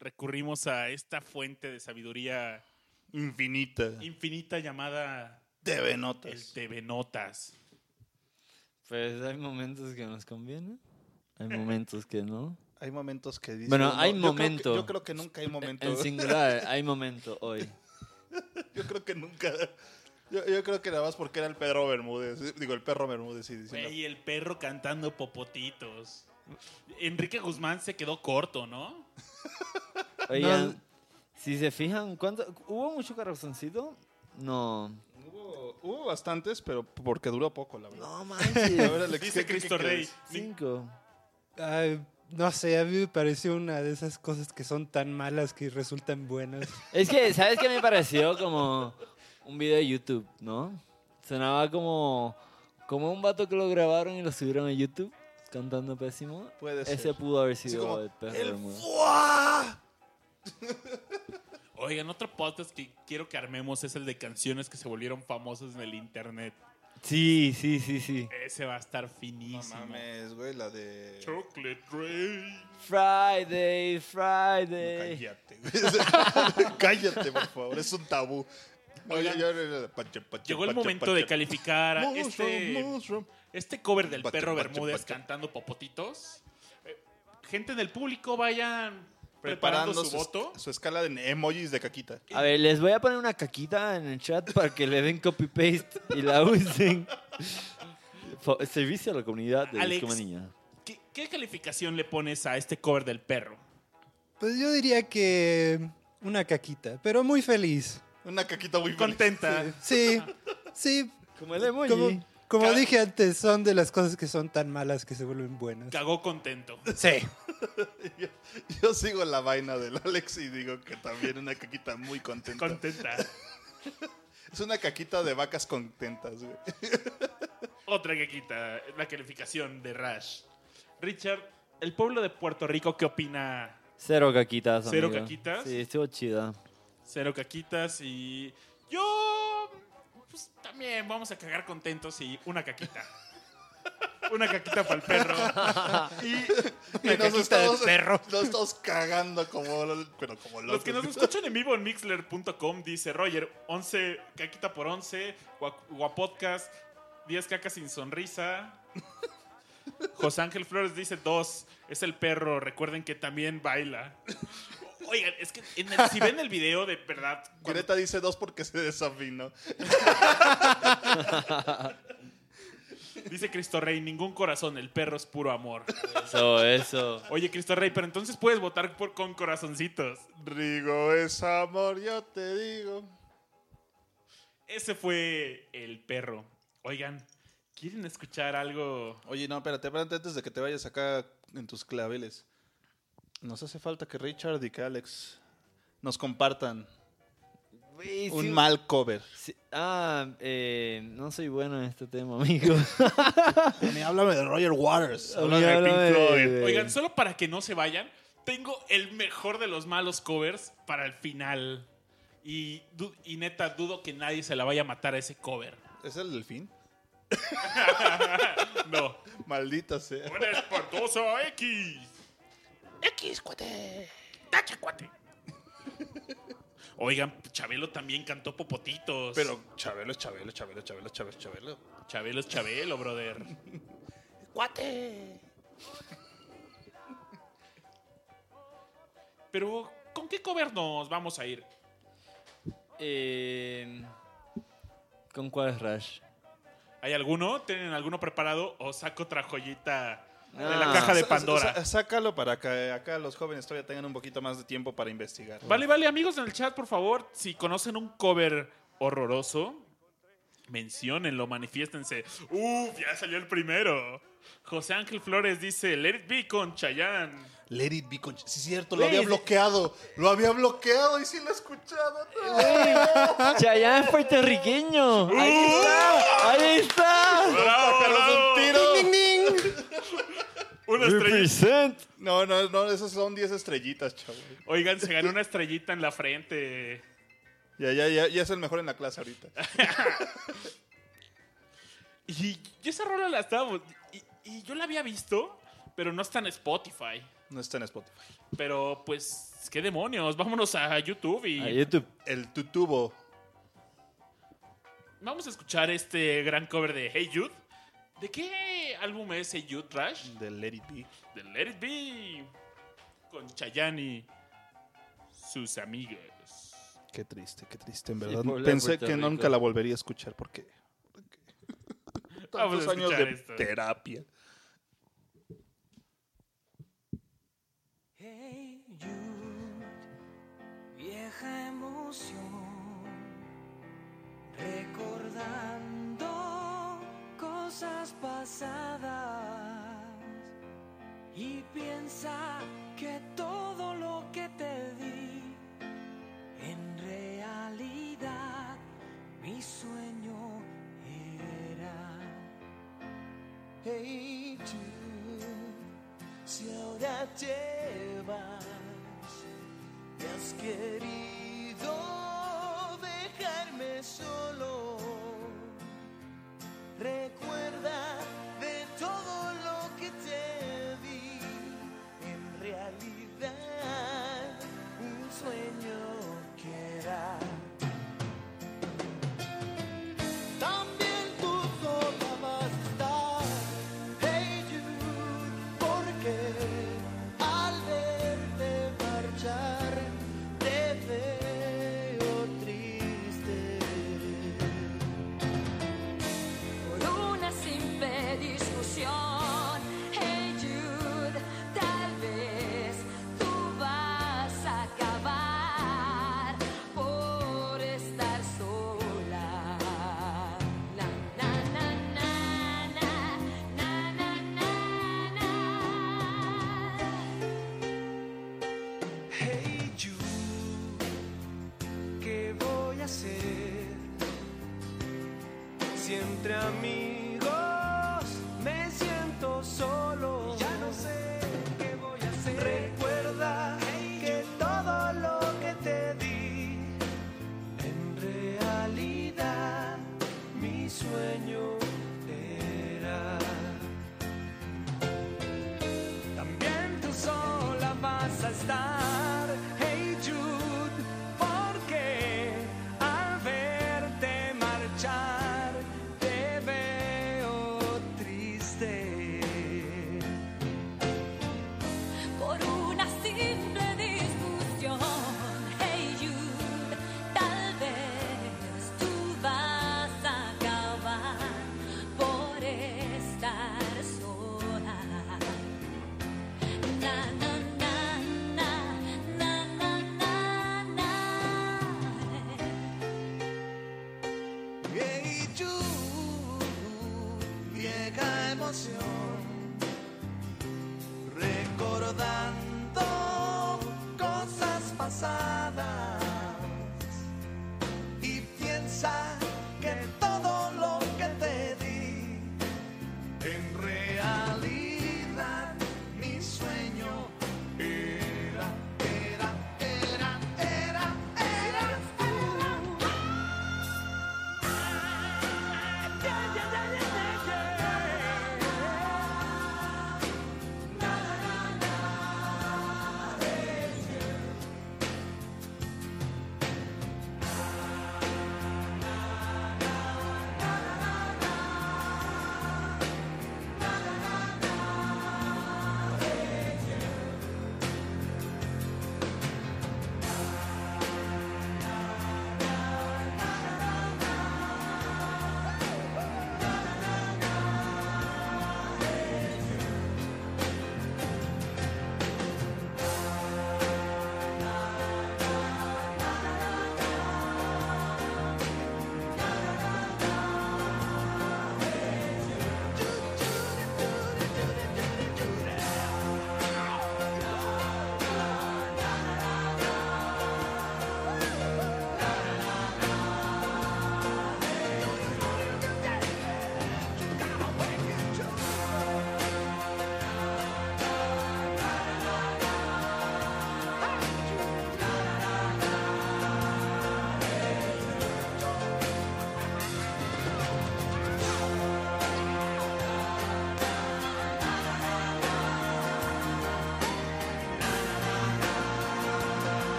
S2: recurrimos a esta fuente de sabiduría
S1: Infinita.
S2: infinita llamada
S1: TV
S2: el
S1: Notas.
S2: TV Notas?
S3: Pues hay momentos que nos conviene, hay momentos que no.
S1: Hay momentos que dicen.
S3: Bueno, hay
S1: yo creo que-
S3: momento.
S1: Yo creo que nunca hay momento.
S3: En singular, hay momento hoy.
S1: Yo creo que nunca. Yo, yo creo que nada más porque era el Pedro Bermúdez. Digo, el perro Bermúdez. Sí, diciendo,
S2: Güey, el perro cantando popotitos. Enrique Guzmán se quedó corto, ¿no?
S3: Oigan,
S4: No.
S3: si se fijan, ¿cuánto, ¿hubo mucho corazoncito? No.
S1: Hubo, hubo bastantes, pero porque duró poco, la verdad.
S3: No manches.
S2: Dice
S1: ¿qué- qué-
S2: Cristo Rey.
S3: Cinco.
S4: Ay, no sé, a mí me pareció una de esas cosas que son tan malas que resultan buenas.
S3: Es que, ¿sabes qué me pareció? Como un video de YouTube, ¿no? Sonaba como, como un vato que lo grabaron y lo subieron a YouTube cantando pésimo.
S1: Puede ser.
S3: Ese pudo haber sido
S1: como,
S3: el perro
S1: el.
S2: Oigan, otro podcast que quiero que armemos es el de canciones que se volvieron famosas en el internet.
S3: Sí, sí, sí, sí.
S2: Ese va a estar
S1: No
S2: finísimo.
S1: mames, güey, la de.
S2: Chocolate Ray.
S3: Friday,
S1: No,
S3: Friday.
S1: cállate, güey. cállate, por favor, es un tabú. No,
S2: Oigan,
S1: pache,
S2: Llegó el momento de calificar a
S1: Mushroom,
S2: este,
S1: mushroom.
S2: Este cover del perro Bermúdez cantando popotitos. Eh, gente del público, vayan preparando,
S1: Preparando
S2: su,
S1: su,
S2: voto.
S1: su escala de emojis de caquita.
S3: A ver, les voy a poner una caquita en el chat para que le den copy-paste y la usen. Servicio a la comunidad de
S2: Alex.
S3: Niña.
S2: ¿Qué, qué calificación le pones a este cover del perro?
S4: Pues yo diría que una caquita, pero muy feliz.
S1: Una caquita muy feliz.
S2: Contenta.
S4: Sí, sí.
S3: Como el emoji.
S4: Como, como dije antes, son de las cosas que son tan malas que se vuelven buenas.
S2: Cagó contento.
S4: Sí.
S1: Yo, yo sigo la vaina del Alex y digo que también una caquita muy contenta.
S2: Contenta.
S1: es una caquita de vacas contentas, güey.
S2: Otra que quita la calificación de Rash. Richard, el pueblo de Puerto Rico, ¿qué opina?
S3: Cero caquitas,
S2: ¿Cero
S3: amigo.
S2: caquitas?
S3: Sí, estuvo chida.
S2: Cero caquitas y yo pues también vamos a cagar contentos y una caquita. Una caquita para el perro. Y
S1: Y nos estamos,
S2: perro.
S1: nos estamos cagando como, pero como
S2: Los que nos escuchan en vivo en mixler.com dice Roger, 11 caquita por 11, gua- guapodcast, 10 cacas sin sonrisa. José Ángel Flores dice 2, es el perro, recuerden que también baila. Oigan, es que en el- si ven el video de verdad, cuando-
S1: Greta dice dos porque se desafinó.
S2: dice Cristo Rey, ningún corazón, el perro es puro amor.
S3: Eso, eso.
S2: Oye, Cristo Rey, pero entonces puedes votar por, con corazoncitos.
S1: Rigo es amor, yo te digo.
S2: Ese fue el perro. Oigan, ¿quieren escuchar algo?
S1: Oye, no, espérate, espérate antes de que te vayas acá en tus claveles. Nos hace falta que Richard y que Alex nos compartan
S3: sí,
S1: un mal cover.
S3: sí. Ah, eh, no soy bueno en este tema, amigo.
S1: háblame de Roger Waters. Háblame de Pink
S3: háblame
S1: Floyd.
S3: de-
S2: Oigan, solo para que no se vayan, tengo el mejor de los malos covers para el final. Y, y neta, dudo que nadie se la vaya a matar a ese cover.
S1: ¿Es el delfín?
S2: No.
S1: Maldita sea.
S2: Un espantoso X. X. Cuate. Tache, cuate. Oigan, Chabelo también cantó Popotitos.
S1: Pero Chabelo es Chabelo, Chabelo, Chabelo, Chabelo, Chabelo.
S2: Chabelo es Chabelo, brother.
S1: ¡Cuate!
S2: Pero, ¿con qué cover nos vamos a ir?
S3: Eh, ¿Con cuál es Rush?
S2: ¿Hay alguno? ¿Tienen alguno preparado? ¿O saco otra joyita de
S3: Ah.
S2: la caja de Pandora?
S1: Sácalo para que acá los jóvenes todavía tengan un poquito más de tiempo para investigar.
S2: Vale, vale, amigos en el chat, por favor, si conocen un cover horroroso, menciónenlo, manifiéstense. Uf, ya salió el primero. José Ángel Flores dice, Let it be con Chayanne.
S1: Let it be con... Sí, es cierto,
S3: lo había
S1: bloqueado. Lo había bloqueado y sí lo escuchaba.
S3: Chayanne es puertorriqueño. Ahí está. Ahí está.
S2: ¡Bravo, bravo!
S1: tiro!
S2: Una estrellita.
S1: No, no, no, esos son 10 estrellitas, chavo.
S2: Oigan, se ganó una estrellita en la frente.
S1: Ya, ya, ya, ya es el mejor en la clase ahorita.
S2: Y yo esa rola la estaba... Y, y yo la había visto, pero no está en Spotify.
S1: No está en Spotify.
S2: Pero, pues, qué demonios. Vámonos a YouTube y
S3: A YouTube.
S1: El tutubo.
S2: vamos a escuchar este gran cover de Hey Jude. ¿De qué álbum es Jude, Trash?
S1: De Let It Be.
S2: De Let It Be. Con Chayanne y sus amigos.
S1: Qué triste, qué triste, en verdad. Pensé que
S3: Rico.
S1: nunca la volvería a escuchar porque...
S2: Vamos a
S1: Tantos años
S2: escuchar
S1: de
S2: esto.
S1: terapia.
S9: Hey Jude, vieja emoción, recordando cosas pasadas y piensa que todo lo que te di en realidad mi sueño era. Hey Jude, si ahora te vas, me has querido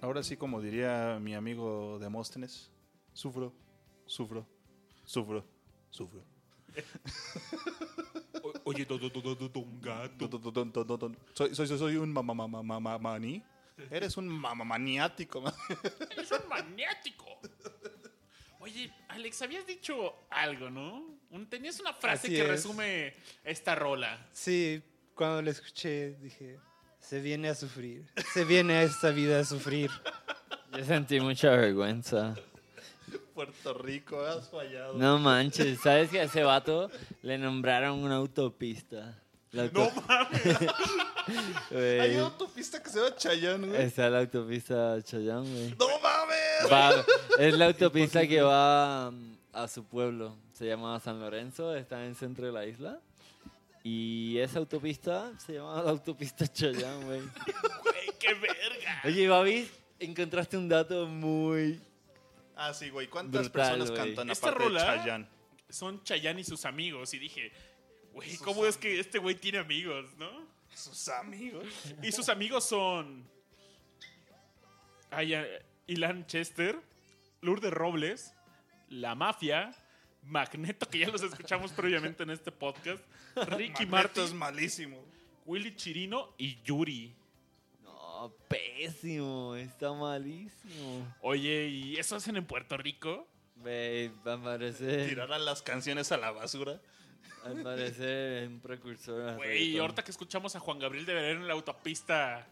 S1: Ahora sí, como diría mi amigo Demóstenes, sufro, sufro, sufro, sufro.
S2: Oye,
S1: soy, soy, soy un mamamamaní. Eres un mamá mamamaniático.
S2: Eres un maniático. Oye, Alex, habías dicho algo, ¿no? tenías una frase que resume esta rola.
S4: Sí, cuando la escuché dije, se viene a sufrir, se viene a esta vida a sufrir.
S3: Yo sentí mucha vergüenza.
S1: Puerto Rico, has fallado.
S3: No manches, ¿sabes que a ese vato le nombraron una autopista? La
S2: No
S3: auto-
S2: mames.
S1: Hay autopista que se llama Chayán, güey.
S3: Está la autopista Chayán, güey.
S1: ¡No mames!
S3: Va- es la autopista que va mm, a su pueblo. Se llama San Lorenzo, está en el centro de la isla. Y esa autopista se llama la autopista Chayán, güey.
S2: Güey, qué verga.
S3: Oye, Babis, encontraste un dato muy...
S1: Ah, sí, güey. ¿Cuántas
S3: Brutal,
S1: personas
S3: güey.
S1: cantan
S2: Esta
S1: aparte de
S2: rola-
S1: Chayán?
S2: Son Chayanne y sus amigos. Y dije, güey, ¿cómo es que este güey tiene amigos, no?
S1: Sus amigos.
S2: Y sus amigos son. Ay, Ilan Chester, Lourdes Robles, La Mafia, Magneto, que ya los escuchamos previamente en este podcast, Ricky
S1: Magneto es
S2: Martin,
S1: malísimo.
S2: Willy Chirino y Yuri.
S3: No, pésimo, está malísimo.
S2: Oye, ¿y eso hacen en Puerto Rico?
S3: Güey, al parecer,
S1: Tiraran las canciones a la basura.
S3: al parecer un precursor.
S2: Güey, ahorita que escuchamos a Juan Gabriel debería ir en la autopista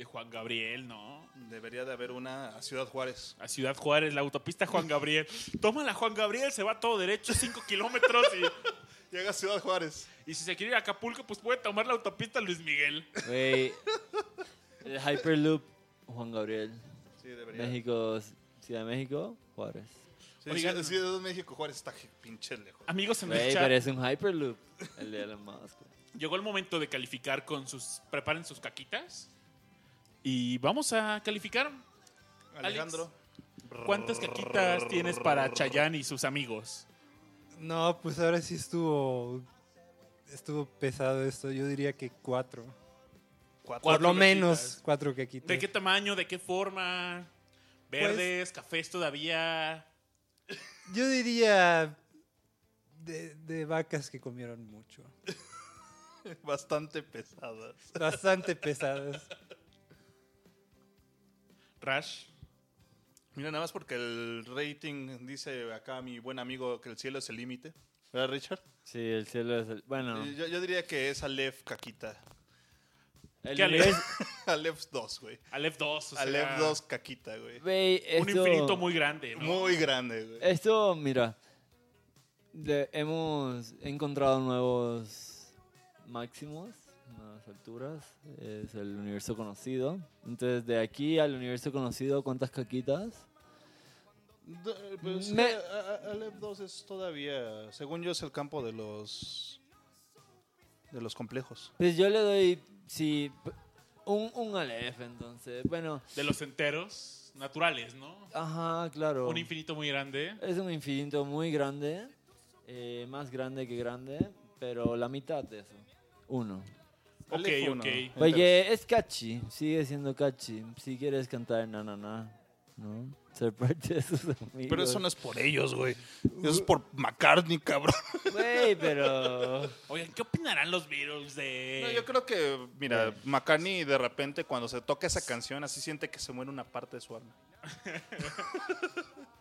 S2: de Juan Gabriel, ¿no?
S1: Debería de haber una a Ciudad Juárez.
S2: A Ciudad Juárez, la autopista Juan Gabriel. Tómala Juan Gabriel, se va todo derecho, 5 kilómetros y...
S1: Llega a Ciudad Juárez.
S2: Y si se quiere ir a Acapulco, pues puede tomar la autopista Luis Miguel.
S3: Güey, el Hyperloop, Juan Gabriel.
S1: Sí, debería.
S3: México, Ciudad de México, Juárez.
S1: Sí,
S2: Oigan.
S1: Ciudad- Ciudad de México, Juárez está pinche lejos.
S2: Amigos en el chat,
S3: pero es un Hyperloop. El de Elon Musk.
S2: llegó el momento de calificar con sus... Preparen sus caquitas. Y vamos a calificar.
S1: Alejandro.
S2: ¿Cuántas caquitas tienes para Chayanne y sus amigos?
S4: No, pues ahora sí estuvo, estuvo pesado esto. Yo diría que cuatro.
S1: Cuatro.
S4: Por lo menos cuatro caquitas.
S2: ¿De qué tamaño? ¿De qué forma? ¿Verdes? ¿Cafés todavía?
S4: Yo diría de, de vacas que comieron mucho.
S1: Bastante pesadas.
S4: Bastante pesadas.
S2: Rash.
S1: Mira, nada más porque el rating dice acá mi buen amigo que el cielo es el límite. ¿Verdad, Richard?
S3: Sí, el cielo es el... Bueno,
S1: Yo, yo diría que es Aleph Caquita.
S3: el
S2: ¿Qué
S3: universo-
S1: Aleph 2, güey.
S2: Aleph 2. O sea,
S1: Aleph 2 Caquita, güey.
S3: Güey,
S2: Un infinito muy grande, ¿no?
S1: Muy grande, güey.
S3: Esto, mira, de- hemos encontrado nuevos máximos, alturas. Es el universo conocido. Entonces, de aquí al universo conocido, ¿cuántas caquitas?
S1: D- pues,
S3: Me-
S1: eh, a- Aleph 2 es todavía, según yo, es el campo de los de los complejos.
S3: Pues yo le doy, sí, un, un Aleph, entonces. Bueno,
S2: De los enteros naturales, ¿no?
S3: ajá, claro.
S2: Un infinito muy grande.
S3: Es un infinito muy grande, eh, más grande que grande, pero la mitad de eso. Uno.
S2: Ok, ok.
S3: Oye, es catchy, sigue siendo catchy. Si quieres cantar na na na, ¿no? Ser parte de sus amigos.
S1: Pero eso no es por ellos, güey. Eso es por McCartney, cabrón.
S3: Güey, pero...
S2: Oigan, ¿qué opinarán los Beatles de...?
S1: No, yo creo que, mira, McCartney de repente cuando se toca esa canción así siente que se muere una parte de su alma.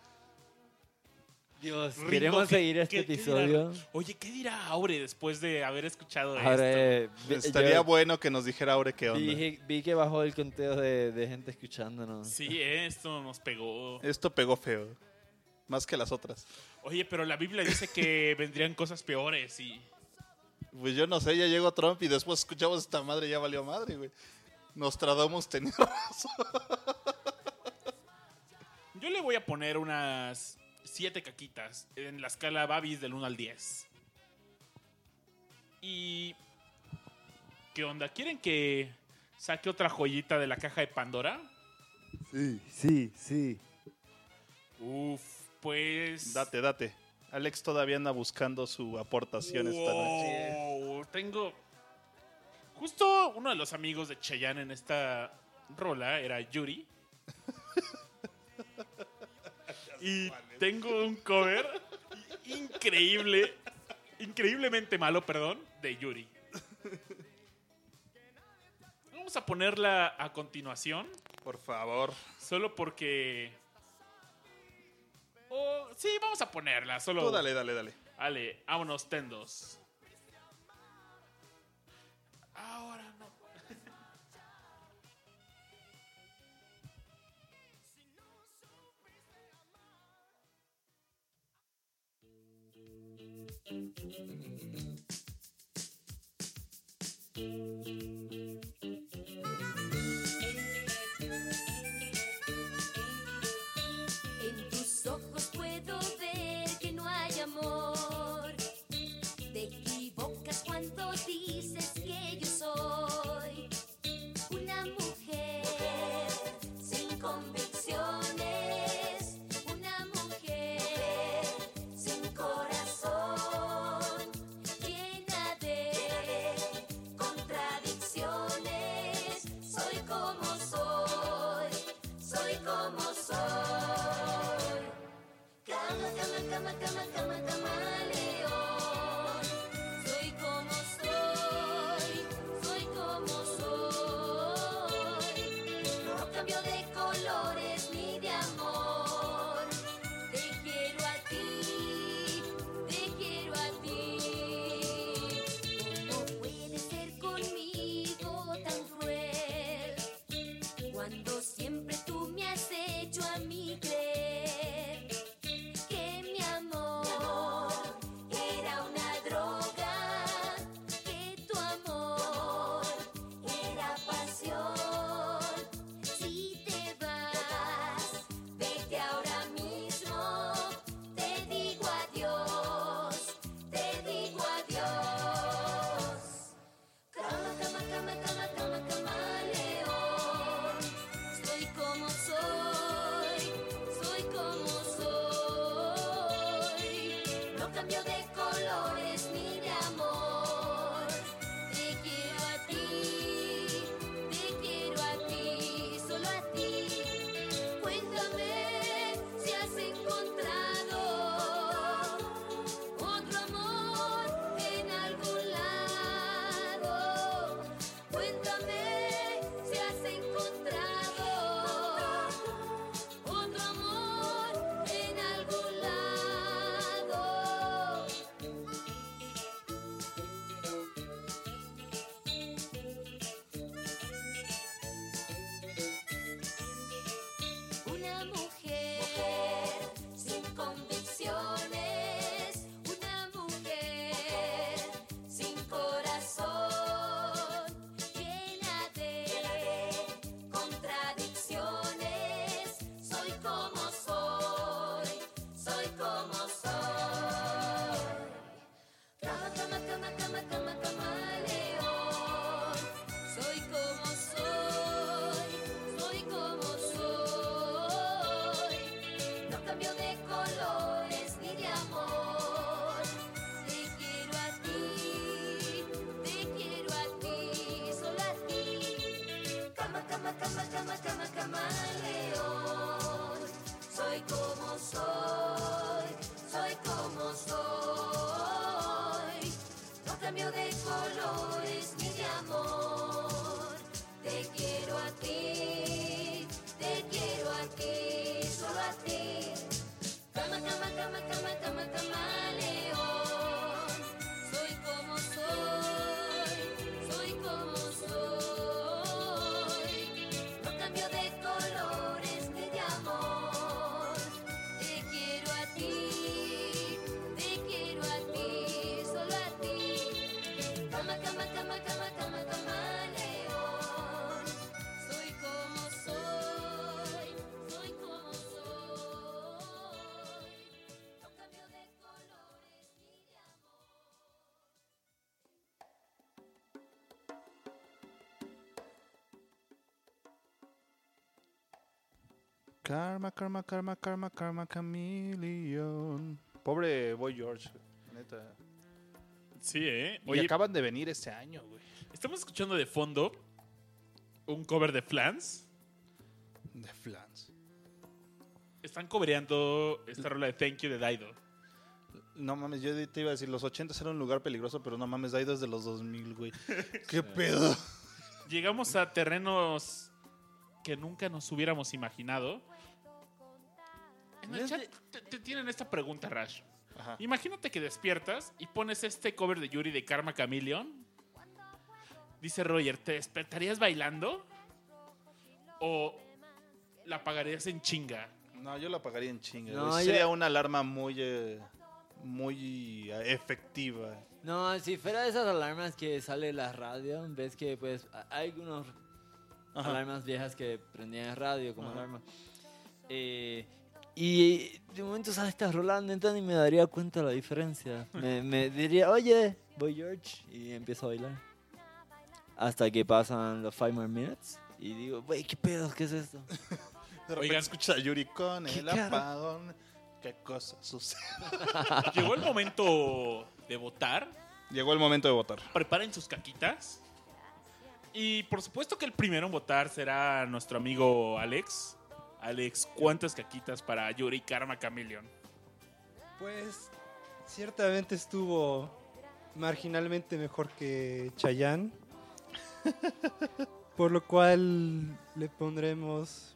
S3: Dios,
S2: Ringo,
S3: queremos
S2: ¿qué-
S3: seguir este
S2: qué- qué
S3: episodio.
S2: dirá- Oye, ¿qué dirá Aure después de haber escuchado
S3: Ahora,
S2: esto?
S3: eh, vi-
S1: Estaría
S3: yo
S1: bueno que nos dijera ahora qué onda.
S3: vi, vi que bajó el conteo de, de gente escuchándonos.
S2: Sí, eh, esto nos pegó.
S1: Esto pegó feo. Más que las otras.
S2: Oye, pero la Biblia dice que vendrían cosas peores y...
S1: Pues yo no sé, ya llegó Trump y después escuchamos esta madre y ya valió madre, güey. Nostradamus tenía razón.
S2: Yo le voy a poner unas siete caquitas en la escala Babis del 1 al 10. Y... ¿Qué onda? ¿Quieren que saque otra joyita de la caja de Pandora?
S3: Sí, sí, sí.
S2: Uf, pues...
S1: Date, date. Alex todavía anda buscando su aportación esta noche.
S2: Wow, Tengo. Justo uno de los amigos de Cheyenne en esta rola era Yuri. Y tengo un cover increíble, increíblemente malo, perdón, de Yuri. Vamos a ponerla a continuación,
S1: Por favor.
S2: solo porque... Oh, sí, vamos a ponerla, solo...
S1: Tú dale, dale, dale.
S2: Ale, vámonos, tendos.
S11: En cambio de colores Soy como soy, soy como soy. No cambio de colores
S1: Karma, karma, karma, karma, karma, chameleon. Pobre Boy George, neta.
S2: Sí, ¿eh?
S1: Y
S2: Oye,
S1: acaban de venir este año, güey.
S2: estamos escuchando de fondo un cover de Flans.
S1: De Flans.
S2: están cobreando esta rola de Thank You de Daido.
S1: No mames, yo te iba a decir, los 80 era un lugar peligroso, pero no mames, Daido es de los 2000, güey. ¿Qué pedo?
S2: Llegamos a terrenos que nunca nos hubiéramos imaginado. En el chat te, te tienen esta pregunta, Rash.
S1: Ajá.
S2: Imagínate que despiertas y pones este cover de Yuri de Karma Chameleon. Dice Roger, ¿te despertarías bailando? ¿O la apagarías en chinga?
S1: No, yo lo apagaría en chinga.
S3: No,
S1: güey.
S3: yo-
S1: Sería una alarma muy, eh, muy eh, efectiva.
S3: No, si fuera de esas alarmas que sale la radio, ves que pues a- hay algunos
S1: Ajá.
S3: alarmas viejas que prendían en radio como
S1: Ajá.
S3: alarma. Eh, y de momento sale esta rola, neta ni me daría cuenta la diferencia. Me, me diría, oye, voy George, y empiezo a bailar. Hasta que pasan los five more minutes y digo, wey, ¿qué pedo? ¿Qué es esto?
S1: De repente
S2: Oigan.
S1: escuchas a Yuri con
S3: ¿Qué
S1: el
S3: cara?
S1: apagón. ¿Qué cosa sucede?
S2: Llegó el momento de votar.
S1: Llegó el momento de votar.
S2: Preparen sus caquitas. Y por supuesto que el primero en votar será nuestro amigo Alex. Alex, ¿cuántas caquitas para Yuri Karma Chameleon?
S4: Pues ciertamente estuvo marginalmente mejor que Chayanne. Por lo cual le pondremos...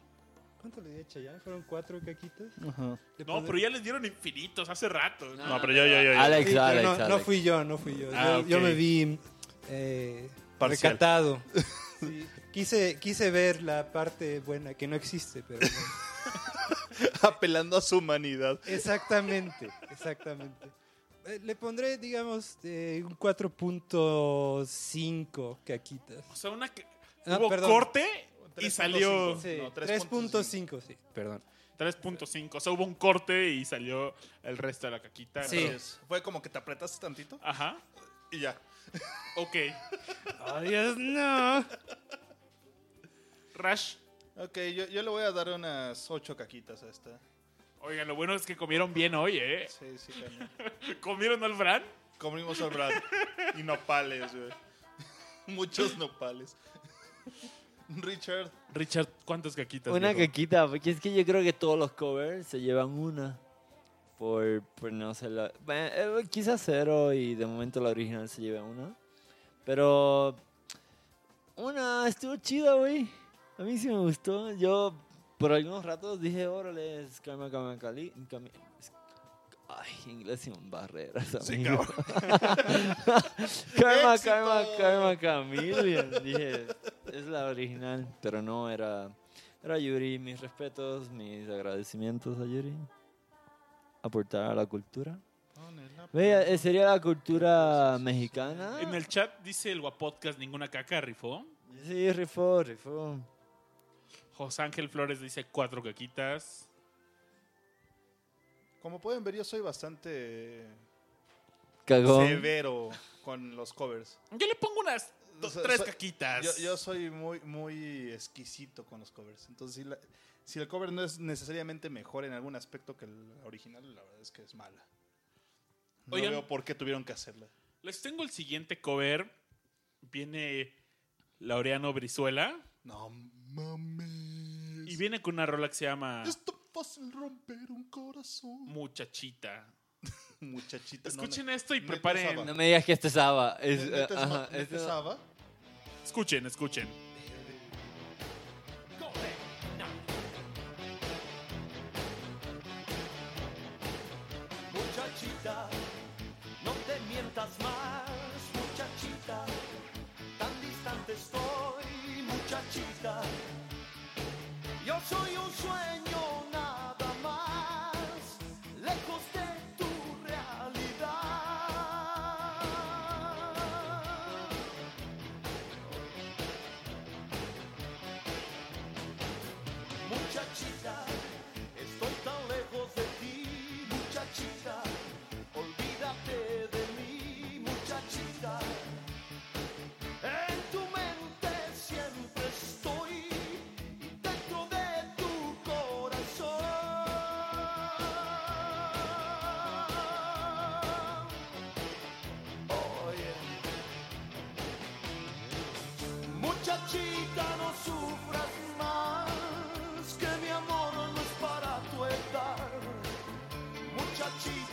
S4: ¿Cuánto le di a Chayanne? ¿Fueron cuatro caquitas?
S2: No,
S4: pondré-
S2: pero ya les dieron infinitos hace rato.
S1: No, pero yo, yo, yo. yo.
S3: Alex,
S4: Sí,
S3: Alex,
S4: no, no
S3: Alex.
S4: fui yo, no fui yo.
S2: Ah,
S4: yo, me vi eh, recatado. Sí. Quise, quise ver la parte buena que no existe, pero no.
S1: Apelando a su humanidad.
S4: exactamente, exactamente. Eh, Le pondré, digamos, eh, un 4.5 caquitas.
S2: O sea, una que
S4: Ah,
S2: hubo
S4: perdón.
S2: corte y
S1: 3.5.
S2: salió
S4: Sí,
S1: No,
S4: 3.5, sí, perdón.
S2: 3.5. O sea, hubo un corte y salió el resto de la caquita.
S4: Sí.
S2: Entonces,
S1: Fue como que te apretaste tantito
S2: Ajá.
S1: y ya.
S2: Ok.
S4: ¡Ay, Dios, no!
S2: Rash.
S1: Ok, yo, yo le voy a dar unas ocho caquitas a esta.
S2: Oigan, lo bueno es que comieron bien hoy, ¿eh?
S1: Sí, sí.
S2: ¿Comieron al Fran?
S1: Comimos al Brad. Y nopales, güey. Muchos nopales. Richard.
S2: Richard, ¿cuántas caquitas?
S3: Una
S2: viejo?
S3: caquita, porque es que yo creo que todos los covers se llevan una. Por, por no ser la. Bueno, eh, quizás cero y de momento la original se lleva una. Pero. Una estuvo chida, güey. A mí sí me gustó. Yo por algunos ratos dije, órale, es Karma Karma Cali. Ay, inglés sin barreras.
S1: Sí,
S3: amigo.
S1: cabrón.
S3: Karma. Karma, Karma Chameleon. Dije, es la original, pero no era. Era Yuri. Mis respetos, mis agradecimientos a Yuri. Aportar a la cultura. Vea, sería la cultura mexicana.
S2: En el chat dice el Guapodcast, ninguna caca, rifó.
S3: Sí, rifó, rifó.
S2: José Ángel Flores dice cuatro caquitas.
S1: Como pueden ver, yo soy bastante
S3: Cagón.
S1: severo con los covers.
S2: Yo le pongo unas do-
S1: O sea,
S2: tres
S1: soy-
S2: caquitas.
S1: Yo, yo soy muy, muy exquisito con los covers. Entonces, si, la- si el cover no es necesariamente mejor en algún aspecto que el original, la verdad es que es mala. No
S2: Oigan.
S1: veo por qué tuvieron que hacerla.
S2: Les tengo el siguiente cover. Viene Laureano Brizuela.
S1: No mames.
S2: Y viene con una rola que se llama
S1: Es tan fácil romper un corazón.
S2: Muchachita.
S1: Muchachita. no,
S2: Escuchen
S1: ne-
S2: esto y preparen.
S3: No me digas que este es Saba. Es,
S1: neta es
S3: ajá,
S1: neta
S3: este-
S1: es Saba.
S2: Escuchen, escuchen.
S9: No te mientas más, muchachita, tan distante estoy, muchachita. Yo soy un sueño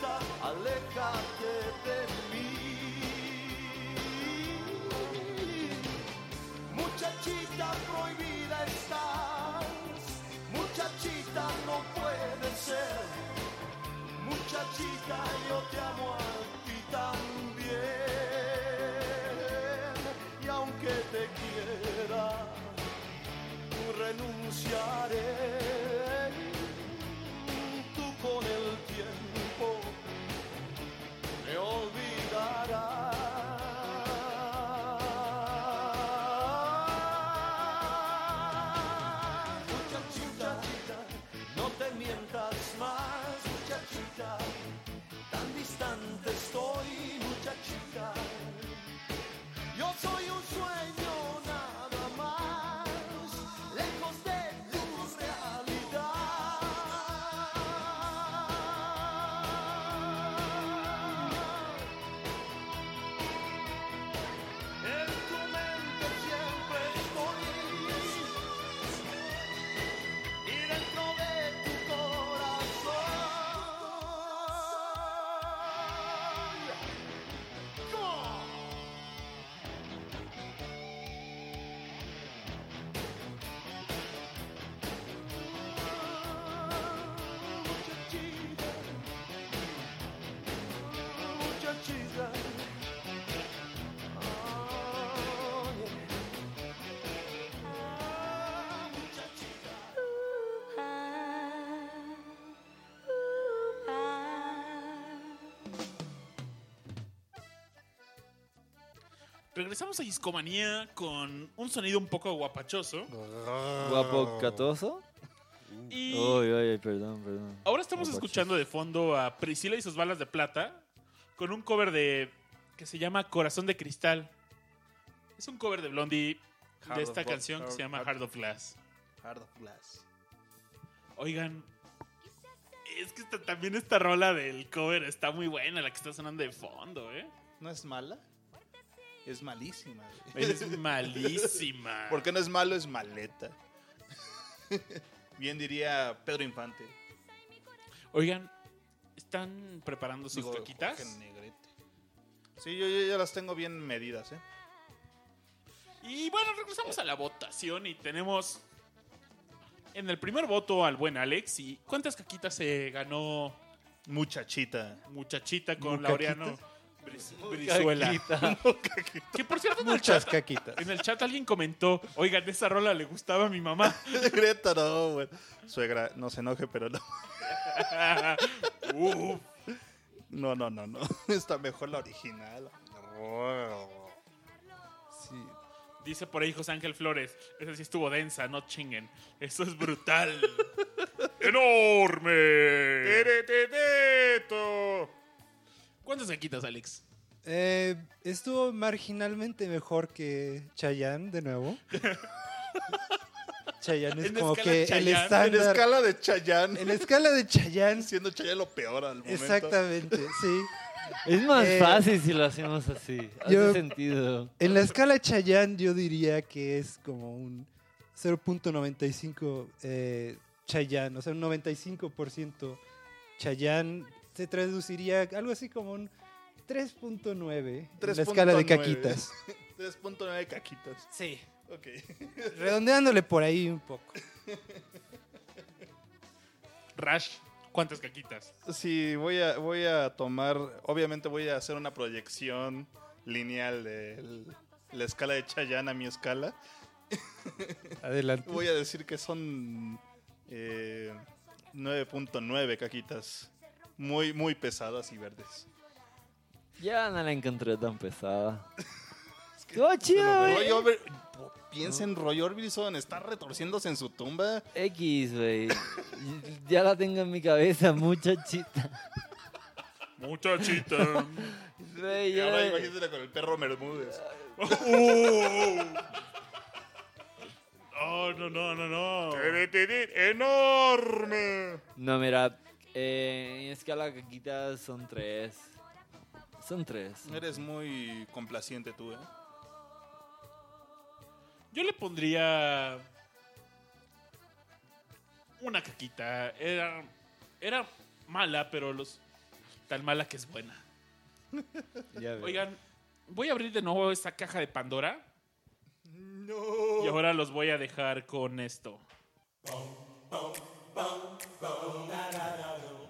S9: gusta, de mí. Muchachita
S12: prohibida estás, muchachita no puede ser, muchachita yo te amo a ti también. Y aunque te quiera, renunciaré tú con el
S2: Regresamos a Discomanía con un sonido un poco guapachoso.
S3: Guapo catoso.
S2: Y
S3: Uy, uy, perdón, perdón.
S2: ahora estamos
S3: Guapachoso.
S2: escuchando de fondo a Priscila y sus balas de plata con un cover de que se llama Corazón de Cristal. Es un cover de Blondie de
S1: of
S2: esta canción que se llama
S1: Heart-
S2: Heart of Glass.
S1: Hard of Glass.
S2: Oigan, es que esta- también esta rola del cover está muy buena, la que está sonando de fondo, ¿eh?
S1: ¿No es mala? Es malísima. güey.
S2: Es malísima.
S1: ¿Por qué no es malo? Es maleta. Bien diría Pedro Infante.
S2: Oigan, ¿están preparando sus
S1: Digo,
S2: caquitas?
S1: Jorge Negrete. Sí, yo, yo ya las tengo bien medidas, ¿eh?
S2: Y bueno, regresamos a la votación y tenemos en el primer voto al buen Alex. ¿Y cuántas caquitas se ganó
S1: Muchachita.
S2: Muchachita con. Laureano Bris- Brizuela? Que por cierto, en el,
S4: Muchas
S2: chat,
S4: caquitas.
S2: en el chat alguien comentó, oigan, esa rola le gustaba a mi mamá.
S1: Greta, no, güey. Suegra, no se enoje, pero no.
S2: Uf.
S1: No, no, no, no. Está mejor la original. Sí.
S2: Dice por ahí José Ángel Flores, esa sí estuvo densa, no chinguen. Eso es brutal. ¡Enorme! ¿Cuántas caquitas, Alex?
S4: Eh, estuvo marginalmente mejor que Chayanne, de nuevo. Chayanne es
S2: En
S4: como que el
S2: Chayanne, en
S4: estándar.
S1: escala de Chayanne.
S4: En escala de Chayanne,
S1: Siendo Chayanne lo peor al momento.
S4: exactamente, sí.
S3: Es más
S4: Eh,
S3: fácil si lo hacemos así. Hace
S4: yo-
S3: sentido.
S4: En la escala Chayanne yo diría que es como un 0.95 eh, Chayanne, o sea, un 95% Chayanne se traduciría algo así como un 3.9 en la escala de
S1: 3.9.
S4: caquitas.
S1: 3.9 caquitas.
S4: Sí.
S1: Ok.
S4: Redondeándole por ahí un poco.
S2: Rash, ¿cuántas caquitas?
S1: Sí, voy a, voy a tomar, obviamente voy a hacer una proyección lineal de el- la escala de Chayanne a mi escala.
S4: Adelante.
S1: Voy a decir que son eh, 9.9 caquitas. Muy, muy pesadas y verdes.
S3: Ya no la encontré tan pesada. ¡Estuvo chido,
S1: Roy Piensa en Roy Orbison, está retorciéndose en su tumba.
S3: X, güey. Ya la tengo en mi cabeza, muchachita.
S2: Muchachita.
S1: Y
S3: ya
S1: ahora
S3: la-
S1: imagínate con el perro Bermúdez.
S2: Oh, no, no, no, no.
S1: ¡Enorme!
S3: No, mira, eh, en escala caquitas son tres. Son tres.
S1: Eres muy complaciente tú, ¿eh?
S2: Yo le pondría una caquita. Era, era mala, pero los tan mala que es buena.
S3: Ya.
S2: Oigan, voy a abrir de nuevo esta caja de Pandora
S1: No.
S2: y ahora los voy a dejar con esto. boom, boom, da da da da.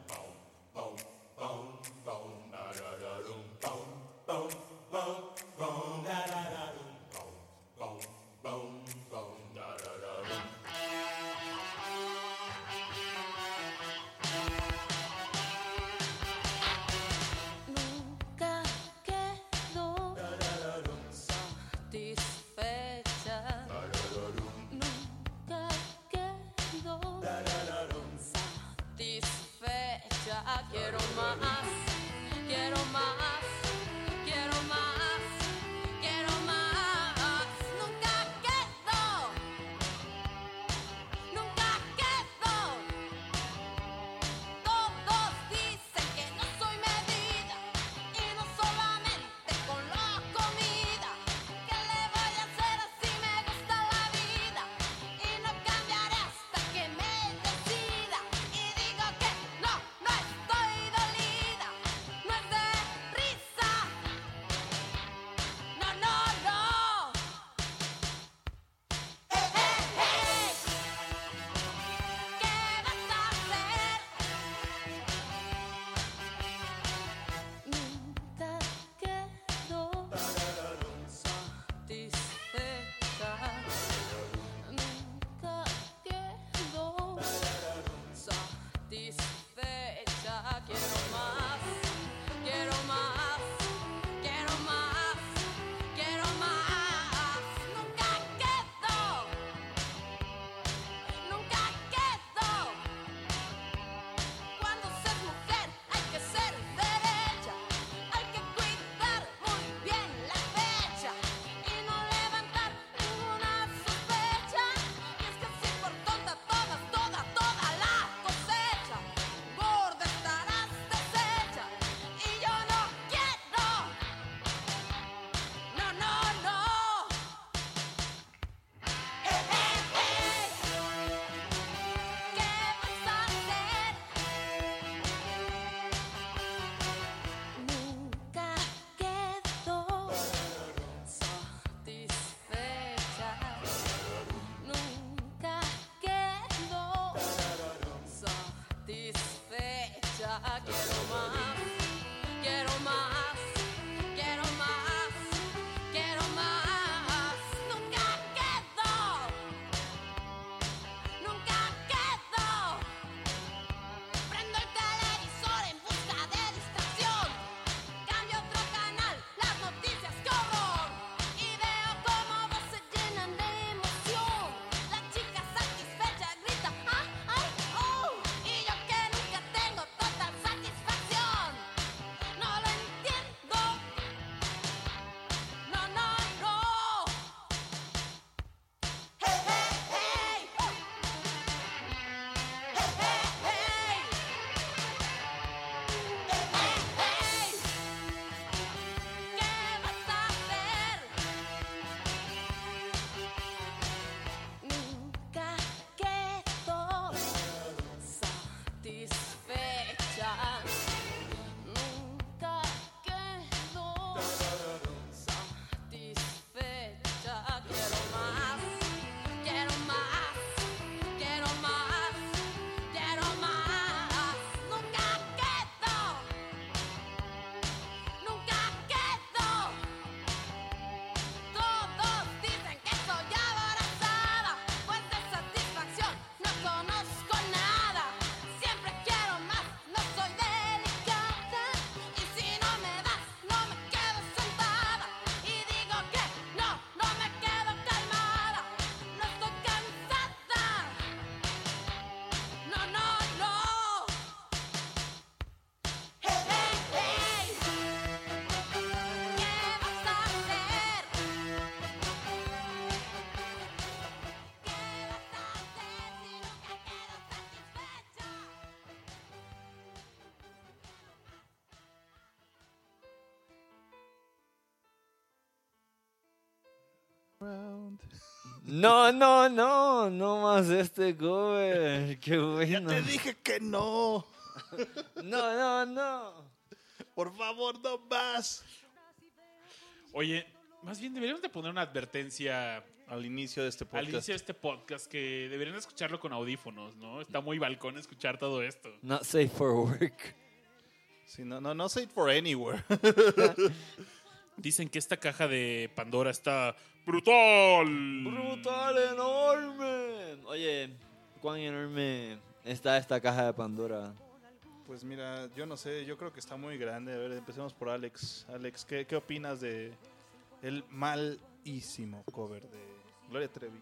S3: No, no, no, no más este cover. Qué
S1: Ya
S3: bueno.
S1: te dije que no.
S3: No, no, no.
S1: Por favor, no más.
S2: Oye, más bien deberíamos de poner una advertencia
S1: Al inicio de este
S2: al
S1: podcast.
S2: inicio de este podcast que deberían escucharlo con audífonos, ¿no? Está muy balcón escuchar todo esto.
S3: Not safe for work.
S1: Sí, no, no, no say it for anywhere.
S2: Dicen que esta caja de Pandora está brutal.
S3: Brutal, enorme. Oye, cuán enorme está esta caja de Pandora.
S1: Pues mira, yo no sé, yo creo que está muy grande. A ver, empecemos por Alex. Alex, ¿qué, qué opinas de el malísimo cover de Gloria Trevi?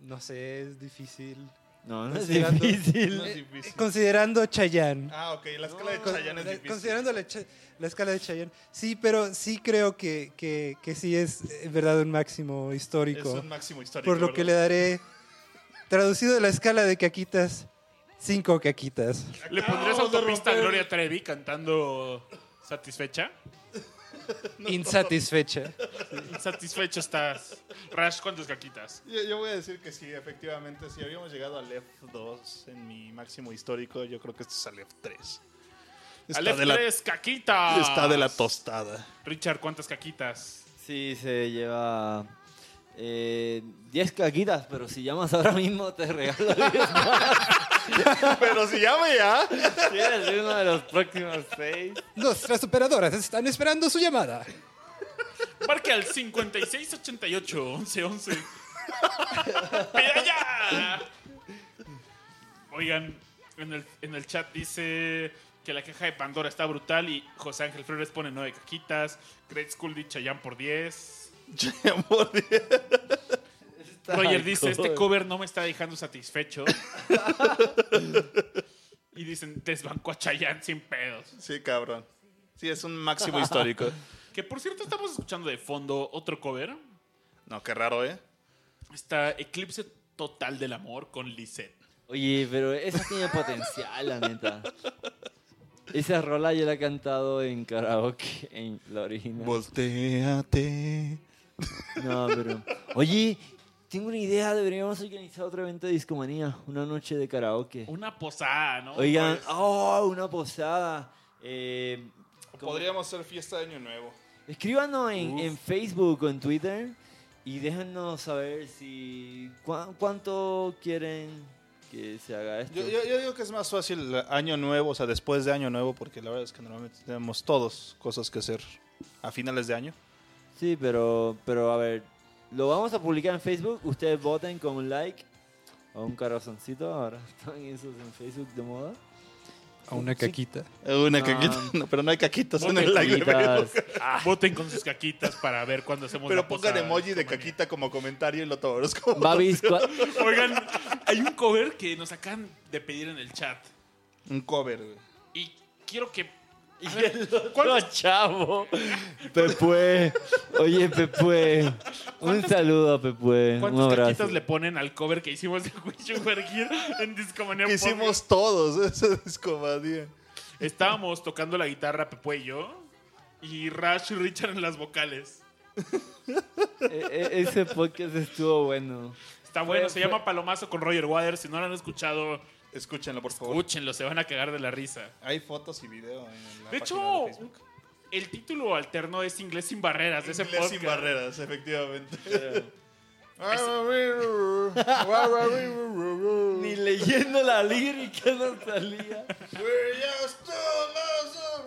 S4: No sé, es difícil.
S3: No, no es
S4: Considerando-
S3: difícil.
S1: No es
S4: Eh,
S1: difícil.
S4: Considerando Chayanne.
S1: Ah, ok, la escala de Chayanne es difícil.
S4: Considerando la, la escala de Chayanne. Sí, pero sí creo que, que, que sí es en verdad un máximo
S1: Es
S4: histórico.
S1: un máximo histórico.
S4: por lo que le daré, traducido de la escala de caquitas, cinco caquitas.
S2: ¿Le pondrías autopista a Gloria Trevi cantando satisfecha?
S4: Insatisfecha.
S2: Insatisfecho estás. Rash, ¿cuántas caquitas?
S1: Yo, yo voy a decir que sí, efectivamente, si habíamos llegado al F2 en mi máximo histórico, yo creo que este es al F3. Está,
S2: Alef
S1: de la,
S2: 3, caquitas.
S1: está de la tostada.
S2: Richard, ¿cuántas caquitas?
S3: Sí, se lleva eh, 10 caquitas, pero si llamas ahora mismo te regalo 10 más.
S1: Pero si llame ya.
S3: Si eres uno de los próximos 6.
S4: Nuestras operadoras están esperando su llamada.
S2: Marque al 5688 1111. ¡Pida ya! Oigan, en el, en el chat dice que la caja de Pandora está brutal y José Ángel Flores pone 9 caquitas. Great School dice Chayanne por 10. Roger dice, este cover no me está dejando satisfecho. y dicen, desbanco a Chayanne sin pedos.
S1: Sí, cabrón. Sí, es un máximo histórico.
S2: Que por cierto estamos escuchando de fondo otro cover.
S1: No, qué raro, ¿eh?
S2: Está Eclipse Total del Amor con Lisette.
S3: Oye, pero esa tiene potencial, la neta. Esa rola yo la he cantado en karaoke, en la original.
S1: Volteate.
S3: No, pero. Oye, tengo una idea. Deberíamos organizar otro evento de discomanía. Una noche de karaoke.
S2: Una posada, ¿no?
S3: Oigan,
S2: Pues,
S3: oh, una posada. Eh.
S1: Podríamos hacer fiesta de Año Nuevo.
S3: Escríbanos en, en Facebook o en Twitter y déjennos saber si. cuá- ¿Cuánto quieren que se haga esto?
S1: Yo, yo- yo digo que es más fácil Año Nuevo, o sea, después de Año Nuevo, porque la verdad es que normalmente tenemos todos cosas que hacer a finales de año.
S3: Sí, pero, pero a ver, lo vamos a publicar en Facebook. Ustedes voten con un like o un corazoncito. Ahora están esos en Facebook de moda.
S4: A una
S3: Sí.
S4: caquita.
S1: Una
S3: No.
S1: caquita, no, pero no hay caquitas en
S2: Voten
S1: el like de. Facebook.
S2: Voten con sus caquitas para ver cuándo hacemos
S1: Pero
S2: la
S1: pongan emoji de caquita como comentario y lo tomamos como.
S3: Babis,
S2: Oigan, hay un cover que nos acaban de pedir en el chat.
S1: Un cover, güey.
S2: Y quiero que...
S3: y
S2: A ver,
S3: el otro
S2: ¿cuántas-
S3: chavo. Pepue. Oye, Pepue. Un
S2: ¿Cuántas-
S3: saludo a Pepue. Un
S2: ¿Cuántas
S3: abrazo.
S2: caquitas le ponen al cover que hicimos de Wish You Were Here en Discomanía
S1: Que hicimos todos ese discomanía.
S2: Estábamos tocando la guitarra Pepe y yo. Y Rash y Richard en las vocales.
S3: E- e- ese podcast estuvo bueno.
S2: Está bueno,
S3: Fue-
S2: se
S3: fue-
S2: llama Palomazo con Roger Waters. Si no lo han escuchado,
S1: Escúchenlo, por favor.
S2: escúchenlo, se van a cagar de la risa.
S1: Hay fotos y video en la
S2: De hecho,
S1: de Facebook.
S2: el título alterno es Inglés sin barreras de ese
S1: Inglés
S2: podcast.
S1: sin barreras, efectivamente.
S3: Ni leyendo la lírica no salía.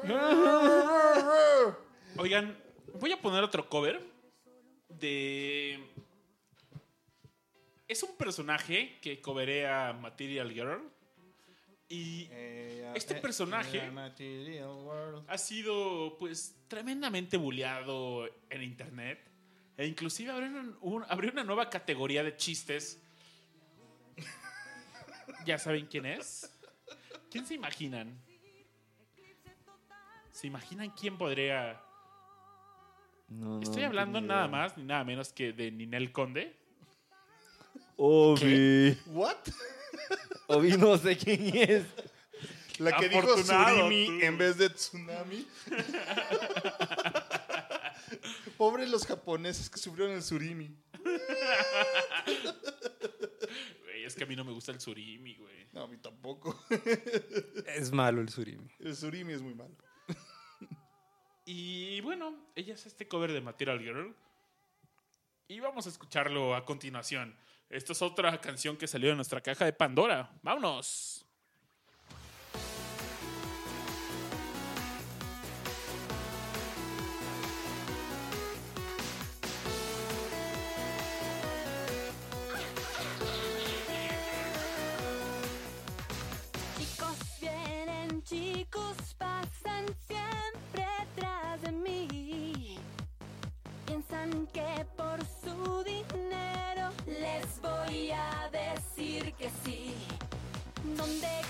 S2: Oigan, voy a poner otro cover de... Es un personaje que coverea Material Girl. Y Este personaje- ha sido pues tremendamente bulleado en internet e inclusive abrió, un- un- abrió una nueva categoría de chistes. ¿Ya saben quién es? ¿Quién se imaginan? ¿Se imaginan quién podría...?
S3: No,
S2: Estoy
S3: no
S2: hablando nada más ni nada menos que de Ninel Conde.
S3: Obi.
S1: ¿What?
S3: Obi no sé quién es.
S1: La que dijo
S2: tú.
S1: en vez de tsunami. Pobres los japoneses que sufrieron el surimi.
S2: Güey, es que a mí no me gusta el surimi, güey.
S1: No, a mí tampoco.
S4: Es malo el surimi.
S1: El surimi es muy malo.
S2: Y bueno, ella es este cover de Material Girl. Y vamos a escucharlo a continuación. Esta es otra canción que salió de nuestra caja de Pandora. ¡Vámonos!
S11: Donde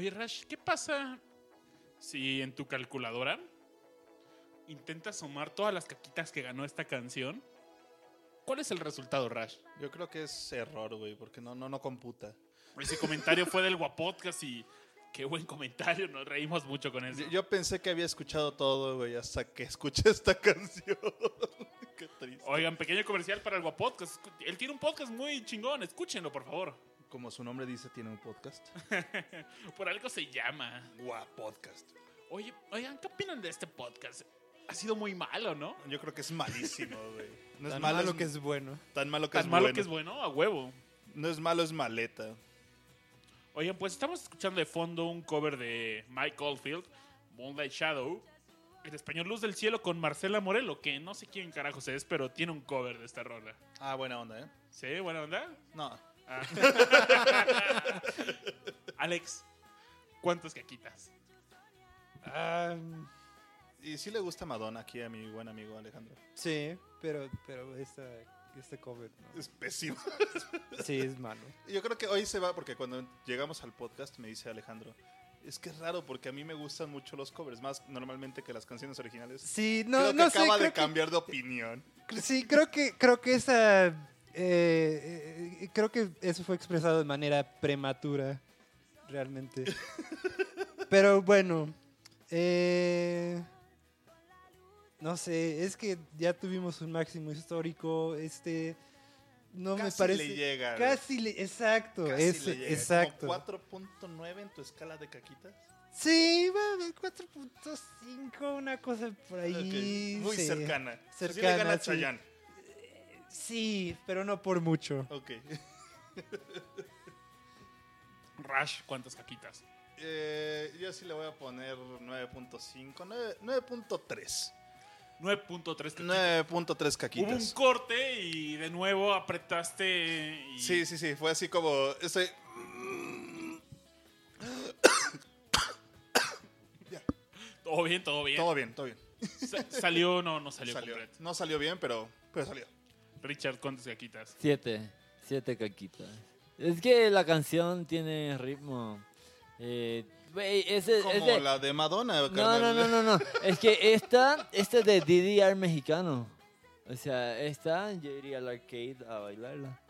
S2: Oye, Rash, ¿qué pasa si en tu calculadora intentas sumar todas las caquitas que ganó esta canción? ¿Cuál es el resultado, Rash?
S1: Yo creo que es error, güey, porque no, no, no computa.
S2: Ese comentario fue del Guapodcast y qué buen comentario, nos reímos mucho con eso.
S1: Yo, yo pensé que había escuchado todo, güey, hasta que escuché esta canción. Qué triste.
S2: Oigan, pequeño comercial para el Guapodcast. Él tiene un podcast muy chingón, escúchenlo, por favor.
S1: Como su nombre dice, tiene un podcast.
S2: Por algo se llama.
S1: Guau, podcast.
S2: Oye, oigan, ¿qué opinan de este podcast? Ha sido muy malo, ¿no?
S1: Yo creo que es malísimo, güey. No es
S4: Tan
S1: malo,
S4: malo
S1: es-
S4: que es bueno.
S1: Tan malo que
S2: Tan
S1: es
S2: malo
S1: bueno.
S2: que es bueno, a huevo.
S1: No es malo, es maleta.
S2: Oigan, pues estamos escuchando de fondo un cover de Mike Oldfield, Moonlight Shadow, en español Luz del Cielo con Marcela Morelo, que no sé quién carajos es, pero tiene un cover de esta rola.
S1: Ah, buena onda, ¿eh?
S2: ¿Sí? ¿Buena onda?
S1: No.
S2: Ah. Alex, ¿cuántas caquitas?
S1: Ah, y sí le gusta Madonna aquí a mi buen amigo Alejandro.
S4: Sí, pero, pero esta, este cover no.
S1: Es pésimo.
S4: Sí, es malo.
S1: Yo creo que hoy se va porque cuando llegamos al podcast me dice Alejandro, es que es raro porque a mí me gustan mucho los covers, más normalmente que las canciones originales.
S4: Sí, no,
S1: creo que
S4: no sé,
S1: acaba
S4: creo
S1: de
S4: que-
S1: cambiar de opinión.
S4: Sí, creo que, creo que esa. Eh, eh, creo que eso fue expresado de manera prematura, realmente. Pero bueno. eh, no sé, es que ya tuvimos un máximo histórico. Este. No me
S1: Casi
S4: parece.
S1: le llega.
S4: Casi le. Exacto,
S1: Casi
S4: es-
S1: le llega.
S4: exacto.
S1: ¿Como 4.9 en tu escala de caquitas?
S4: Sí, va, 4.5, una cosa por ahí.
S1: Ok, Muy
S4: sí.
S1: cercana. O sea, sí le
S4: Cercana,
S1: gana
S4: sí.
S1: Chayanne.
S4: Sí, pero no por mucho.
S1: Ok.
S2: Rush, ¿cuántas caquitas?
S1: Eh, yo sí le voy a poner 9.5. nueve- 9.3.
S2: 9.3 caquitas.
S1: 9.3
S2: Hubo un
S1: caquitas.
S2: corte y de nuevo apretaste. Y...
S1: Sí, sí, sí. Fue así como. Estoy...
S2: Todo bien, todo bien.
S1: Todo bien, todo bien.
S2: Sa- salió, no, no salió,
S1: Salió.
S2: completo.
S1: No salió bien, pero, pero salió.
S2: Richard, ¿cuántas caquitas?
S3: Siete. Siete caquitas. Es que la canción tiene ritmo. Eh, ese,
S1: Como
S3: ese-
S1: la de Madonna.
S3: No, no,
S1: carnal.
S3: no, no, no. Es que esta, esta es de DDR mexicano. O sea, esta yo iría al arcade a bailarla.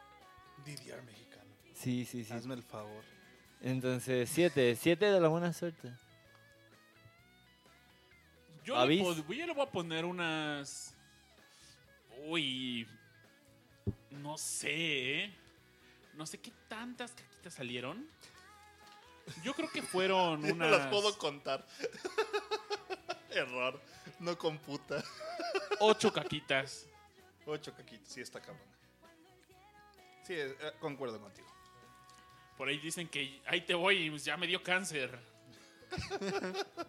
S1: DDR mexicano.
S3: Sí, sí, sí.
S1: Hazme el favor.
S3: Entonces, siete. Siete de la buena suerte.
S2: Yo le, yo le voy a poner unas. Uy. No sé, ¿eh? No sé qué tantas caquitas salieron. Yo creo que fueron
S1: No
S2: unas.
S1: las puedo contar. Error. No computa.
S2: Ocho caquitas.
S1: Ocho caquitas. Sí, está cabrón. Sí, eh, concuerdo contigo.
S2: Por ahí dicen que ahí te voy y pues ya me dio cáncer.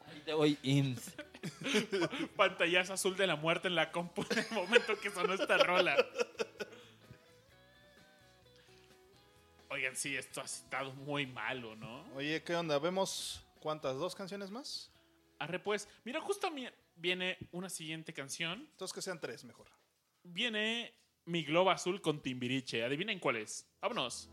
S3: Ahí te voy IMSS.
S2: Pantallazo azul de la muerte en la compu en el momento que sonó esta rola. Oigan, sí, esto ha estado muy malo, ¿no?
S1: Oye, ¿qué onda? ¿Vemos cuántas? ¿Dos canciones más?
S2: Arre, pues, mira, justo viene una siguiente canción.
S1: Entonces que sean tres, mejor.
S2: Viene Mi Globo Azul con Timbiriche. Adivinen cuál es. Vámonos.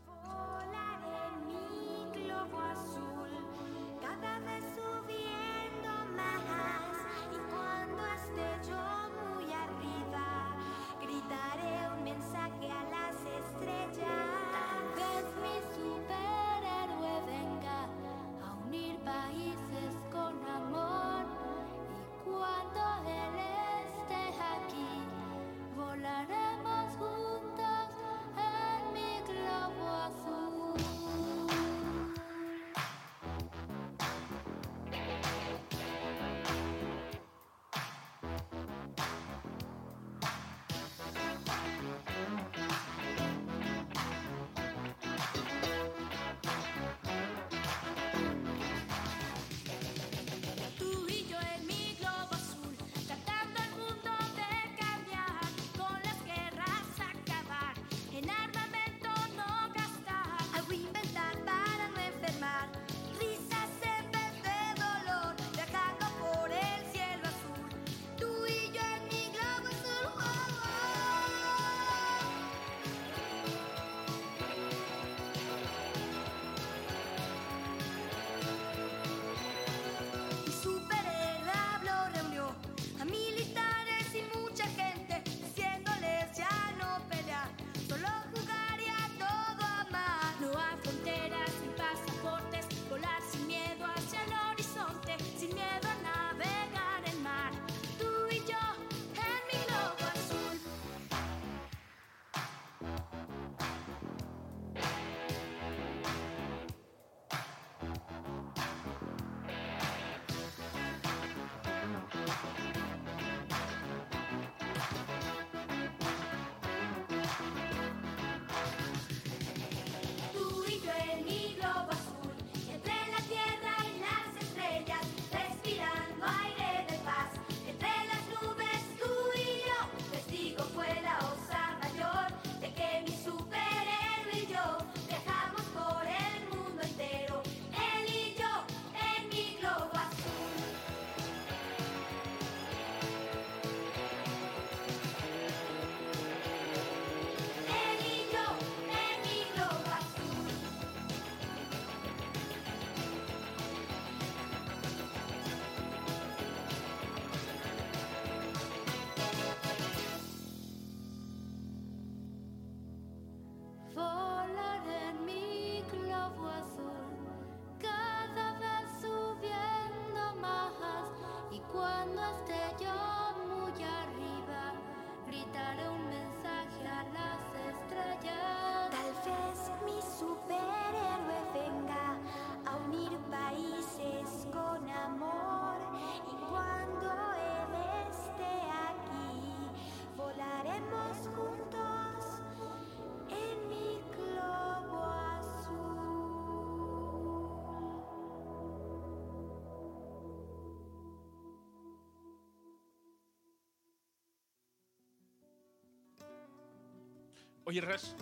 S2: Oye, Rash,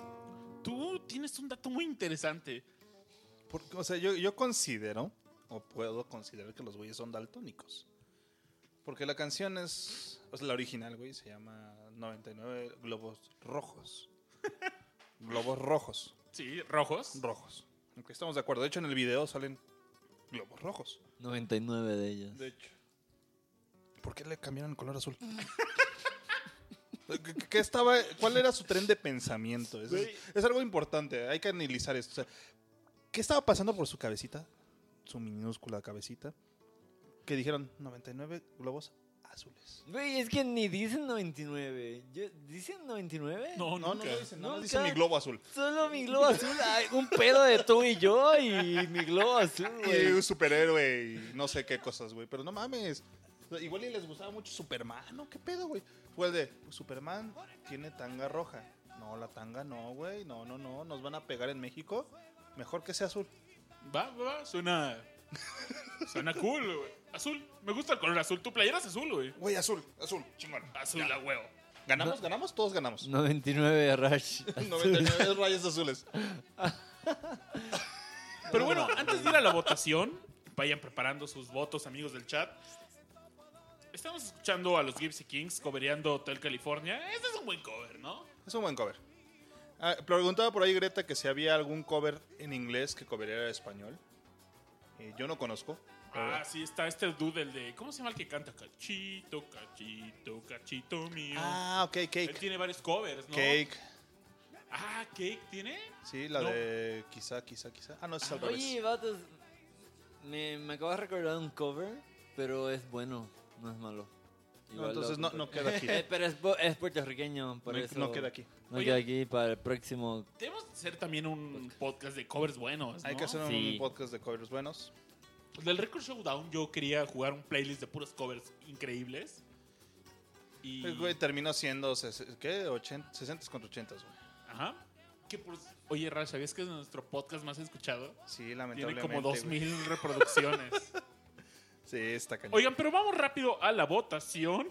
S2: tú tienes un dato muy interesante.
S1: Porque, o sea, yo, yo considero, o puedo considerar que los güeyes son daltónicos. Porque la canción es, o sea, la original, güey, se llama 99 globos rojos. globos rojos.
S2: Sí, rojos.
S1: Rojos. Aunque estamos de acuerdo. De hecho, en el video salen globos rojos.
S3: 99 de ellos.
S1: De hecho. ¿Por qué le cambiaron el color azul? ¿Qué, estaba, ¿Cuál era su tren de pensamiento? Es, es algo importante, hay que analizar esto. O sea, ¿Qué estaba pasando por su cabecita? Su minúscula cabecita. Que dijeron 99 globos azules.
S3: Güey, es que ni dicen 99. Yo- ¿Dicen 99?
S2: No,
S1: No, no
S2: nunca.
S1: dicen, no,
S3: Nunca.
S1: dicen mi globo azul.
S3: Solo mi globo azul. Ay, un pedo de tú y yo y mi globo azul,
S1: Y
S3: güey.
S1: un superhéroe y no sé qué cosas, güey. Pero no mames. Igual y les gustaba mucho Superman, ¿no? ¿Qué pedo, güey? Fue el de Superman tiene tanga roja. No, la tanga no, güey. No, no, no. Nos van a pegar en México. Mejor que sea azul.
S2: Va, va, va, suena. Suena cool, güey. Azul. Me gusta el color azul. Tu playera es azul, güey.
S1: Güey, azul, azul, chingón.
S2: Azul a huevo.
S1: ¿Ganamos? ¿Ganamos? Todos ganamos.
S3: 99 Rush.
S1: 99 rayas azules.
S2: Pero bueno, antes de ir a la votación, vayan preparando sus votos, amigos del chat. Estamos escuchando a los Gypsy Kings cobereando Hotel California. Este es un buen cover, ¿no?
S1: Es un buen cover. Ah, preguntaba por ahí Greta que si había algún cover en inglés que covereara en español. Eh, yo no conozco.
S2: Ah, sí, está este dude, el de. ¿Cómo se llama el que canta? Cachito, cachito, cachito mío.
S1: Ah, ok,
S2: Él
S1: Cake.
S2: tiene varios covers, ¿no?
S1: Cake.
S2: Ah, Cake tiene.
S1: Sí, la
S2: No.
S1: de quizá, quizá, quizá. Ah, no, es al
S3: Oye,
S1: revés.
S3: vatos, me, me acabo de recordar un cover, pero es bueno, no es malo.
S1: No, entonces no, no queda aquí.
S3: Eh, pero es, es puertorriqueño, por
S1: No,
S3: eso.
S1: no queda aquí.
S3: No
S2: Oye.
S3: queda aquí para el próximo.
S2: Debemos hacer también un podcast de covers buenos.
S1: Hay
S2: ¿no?
S1: que hacer un
S3: Sí.
S1: podcast de covers buenos.
S2: Del Record Showdown yo quería jugar un playlist de puros covers increíbles. Y.
S1: El güey terminó siendo, ¿qué? 80, 60 contra 80, güey.
S2: Ajá. Que por- Oye, Rash, ¿sabías que es nuestro podcast más escuchado?
S1: Sí,
S2: Tiene
S1: lamentablemente.
S2: como
S1: güey.
S2: 2000 reproducciones.
S1: Sí, está cañón.
S2: Oigan, pero vamos rápido a la votación.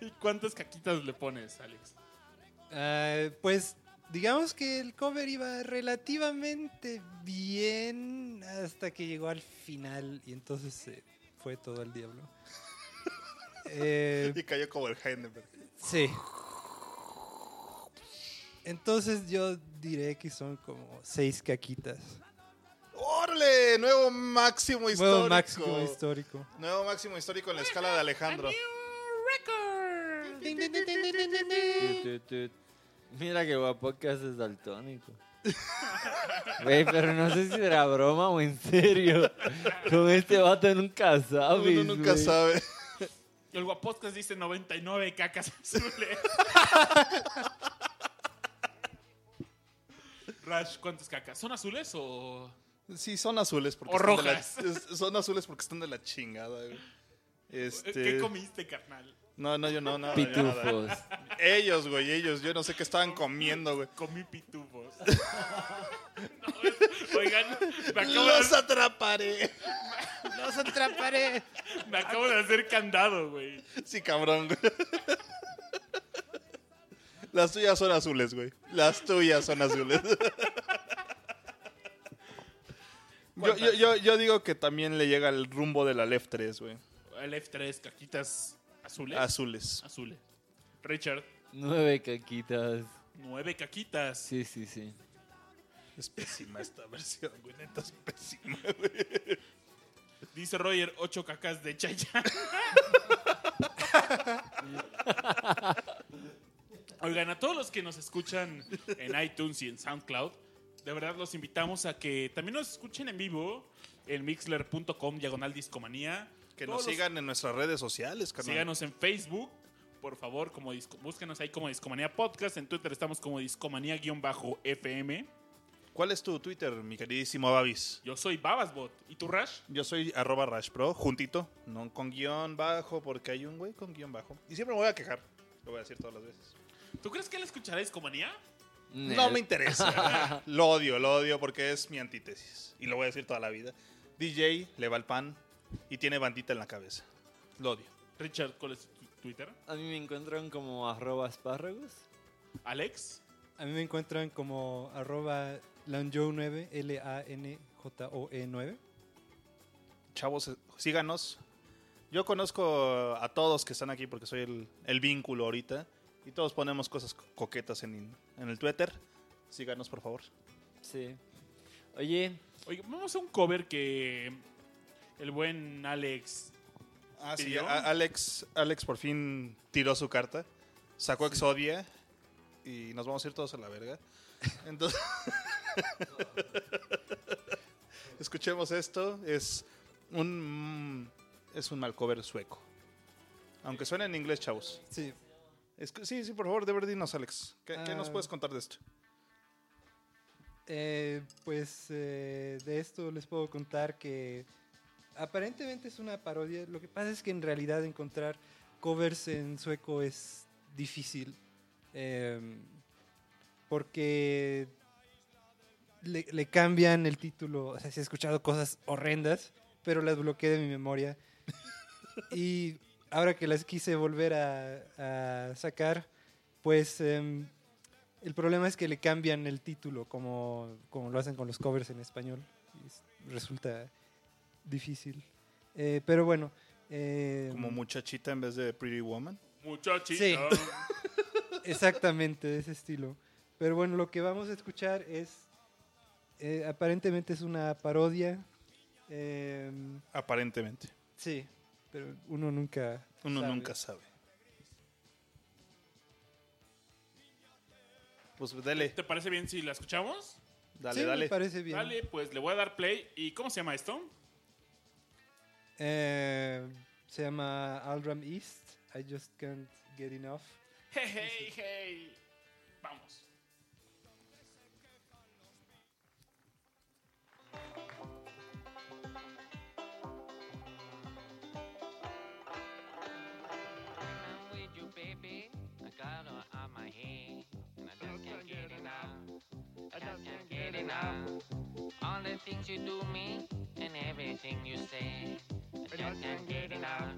S2: ¿Y cuántas caquitas le pones, Alex?
S4: Ah, pues digamos que el cover iba relativamente bien hasta que llegó al final y entonces se fue todo el diablo. Eh,
S1: Y cayó como el Heidenberg.
S4: sí. Entonces yo diré que son como seis caquitas.
S1: Nuevo máximo histórico.
S4: Nuevo máximo histórico.
S1: Nuevo máximo histórico en la escala de Alejandro.
S3: Mira que Guapocas es daltónico. Güey, pero no sé si era broma o en serio. Con este vato nunca sabes.
S1: Uno nunca
S3: güey.
S1: sabe.
S2: El Guapodcast dice 99 cacas azules. Rash, ¿cuántas cacas? ¿Son azules o...?
S1: Sí, son azules porque
S2: O
S1: están de la- son azules porque están de la chingada, güey. Este...
S2: ¿Qué comiste, carnal?
S1: No, no, yo no, nada, yo nada.
S3: Pitufos.
S1: Ellos, güey, ellos. Yo no sé qué estaban comiendo, güey.
S2: Comí pitufos. No, oigan, me acabo,
S1: ¡Los
S2: de,
S1: atraparé!
S4: ¡Los atraparé!
S2: me acabo de hacer candado, güey.
S1: Sí, cabrón, güey. Las tuyas son azules, güey. Las tuyas son azules. Yo, yo, yo, yo digo que también le llega el rumbo de la Left 3, güey.
S2: El F3, caquitas azules.
S1: Azules.
S2: Azules. Richard,
S3: Nueve caquitas.
S2: nueve caquitas.
S3: Sí, sí, sí.
S1: Es pésima esta versión, güey. Neta es pésima, güey.
S2: Dice Roger, ocho cacas de Chayanne. Oigan, a todos los que nos escuchan en iTunes y en SoundCloud, de verdad los invitamos a que también nos escuchen en vivo en mixler.com diagonal discomanía.
S1: Que
S2: Todos
S1: nos
S2: los-
S1: sigan en nuestras redes sociales, carnal.
S2: Síganos en Facebook, por favor, como disco- búsquenos ahí como Discomanía Podcast. En Twitter estamos como Discomanía-FM.
S1: ¿Cuál es tu Twitter, mi queridísimo Babis?
S2: Yo soy Babasbot. ¿Y tú, Rash?
S1: Yo soy arroba rashpro, juntito, no con guion bajo, porque hay un güey con guion bajo. Y siempre me voy a quejar, lo voy a decir todas las veces.
S2: ¿Tú crees que él escuchará Discomanía?
S1: No me interesa. lo odio, lo odio porque es mi antítesis. Y lo voy a decir toda la vida. DJ le va el pan y tiene bandita en la cabeza. Lo odio.
S2: Richard, ¿cuál es tu Twitter?
S3: A mí me encuentran como arroba espárragos.
S2: Alex.
S4: A mí me encuentran como arroba lanjoe9, L-A-N-J-O-E 9.
S1: Chavos, eh, síganos. Yo conozco a todos que están aquí porque soy el, el vínculo ahorita. Y todos ponemos cosas co- coquetas en, en el Twitter. Síganos, por favor.
S3: Sí. Oye,
S2: Oye, vamos a un cover que el buen Alex.
S1: Ah, sí, Alex, Alex por fin tiró su carta. Sacó Exodia. Y nos vamos a ir todos a la verga. Entonces. Escuchemos esto. Es un. Es un mal cover sueco. Aunque suena en inglés, chavos.
S4: Sí.
S1: Sí, sí, por favor, de verdad, dinos, Alex. ¿Qué, qué nos
S4: Ah.
S1: puedes contar de esto?
S4: Eh, pues eh, de esto les puedo contar que aparentemente es una parodia. Lo que pasa es que en realidad encontrar covers en sueco es difícil. em, porque le, le cambian el título. O sea, sí he escuchado cosas horrendas, pero las bloqueé de mi memoria. y ahora que las quise volver a, a sacar, pues em, el problema es que le cambian el título como, como lo hacen con los covers en español. Y resulta difícil. Eh, pero bueno. eh,
S1: Como muchachita en vez de Pretty Woman.
S2: Muchachito.
S4: Sí. Exactamente, de ese estilo. Pero bueno, lo que vamos a escuchar es. eh, aparentemente es una parodia. em,
S1: Aparentemente.
S4: sí, pero uno nunca.
S1: Uno
S4: sabe.
S1: nunca sabe. Pues dale,
S2: ¿Te parece bien si la escuchamos?
S1: dale,
S4: sí,
S1: dale.
S4: me parece bien.
S2: Dale, pues le voy a dar play. ¿Y cómo se llama esto?
S4: Eh, se llama Aldram East. I just can't get enough.
S2: Hey, hey, hey. Vamos.
S13: Got her on my head, and I just can't get enough. I just can't get enough. All the things you do me, and everything you say. I just can't get enough.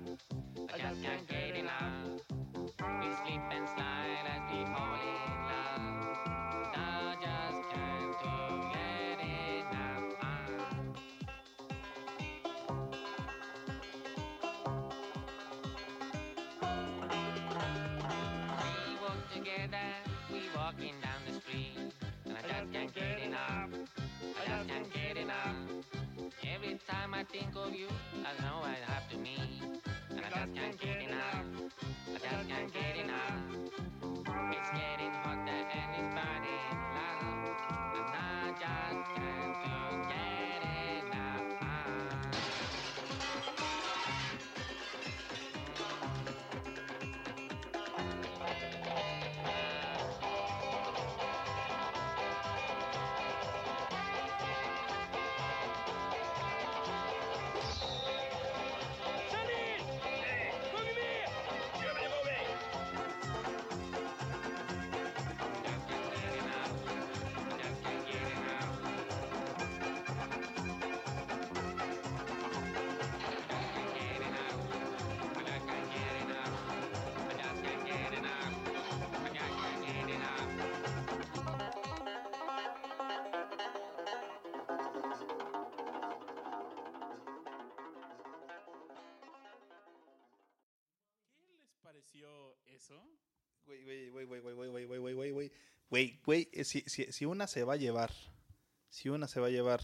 S13: I just can't get enough. We sleep and slide time I think of you, I know I have to meet, and I just can't get enough. I just can't get enough. It's getting
S1: güey, güey, güey, güey, güey, güey, güey, güey. Güey, güey, eh, si, si, si una se va a llevar, si una se va a llevar,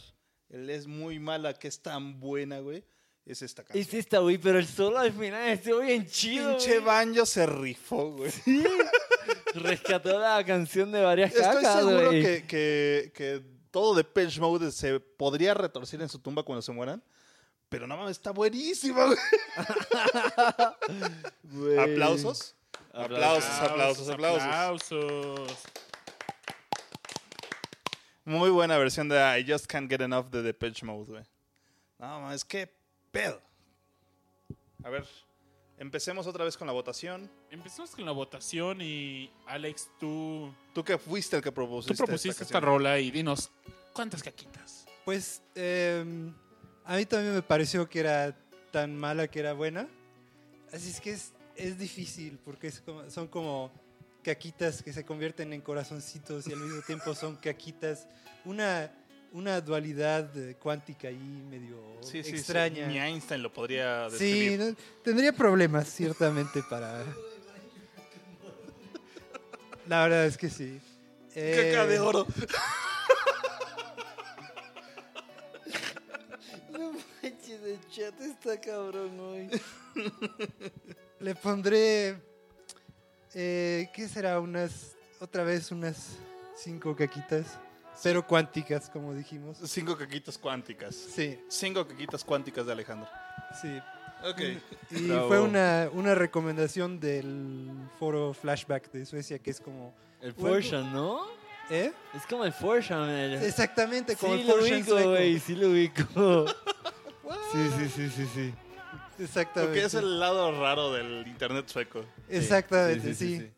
S1: él es muy mala, que es tan buena, güey. Es esta canción.
S3: Es esta, güey, pero el solo al final estuvo bien chido.
S1: Pinche Banjo se rifó, güey. Sí.
S3: Rescató la canción de varias
S1: Estoy
S3: cacas,
S1: seguro
S3: güey.
S1: que, que, todo de Pitch Mode se podría retorcer en su tumba cuando se mueran. Pero no mames, está buenísima, güey.
S3: güey.
S1: ¿Aplausos? Aplausos, aplausos, aplausos.
S2: Aplausos.
S1: Muy buena versión de I Just Can't Get Enough de The Pitch Mode, güey. No mames, qué pedo. A ver, empecemos otra vez con la votación.
S2: Empezamos con la votación y Alex, tú,
S1: Tú que fuiste el que propusiste.
S2: tú propusiste esta
S1: canción.
S2: rola y dinos cuántas caquitas.
S4: Pues em, a mí también me pareció que era tan mala que era buena. Así es que es, es difícil porque es como- son como caquitas que se convierten en corazoncitos y al mismo tiempo son caquitas. Una, una dualidad eh, cuántica ahí medio
S1: Sí, sí, sí.
S4: extraña.
S1: Ni Einstein lo podría
S4: Sí,
S1: describir.
S4: no- tendría problemas ciertamente para... La verdad es que sí.
S1: Caca de
S4: Eh,
S1: oro.
S3: No manches, el chat está cabrón hoy.
S4: Le pondré. eh, ¿Qué será? Unas. Otra vez unas cinco caquitas. Pero cuánticas, como dijimos.
S1: Cinco caquitas cuánticas.
S4: Sí,
S1: Cinco caquitas cuánticas de Alejandro.
S4: sí.
S1: Ok.
S4: Y
S3: Bravo.
S4: fue una, una recomendación del foro Flashback de Suecia, que es como.
S3: El. Forshan, ¿no?
S4: ¿Eh?
S3: Es como el Forshan. El...
S4: Exactamente, como
S3: sí,
S4: el
S3: lo
S4: Forshan
S3: ubico, güey, sí lo ubico. sí, sí, sí, sí, sí.
S4: Exactamente.
S1: Porque es el lado raro del internet sueco.
S4: Exactamente, sí.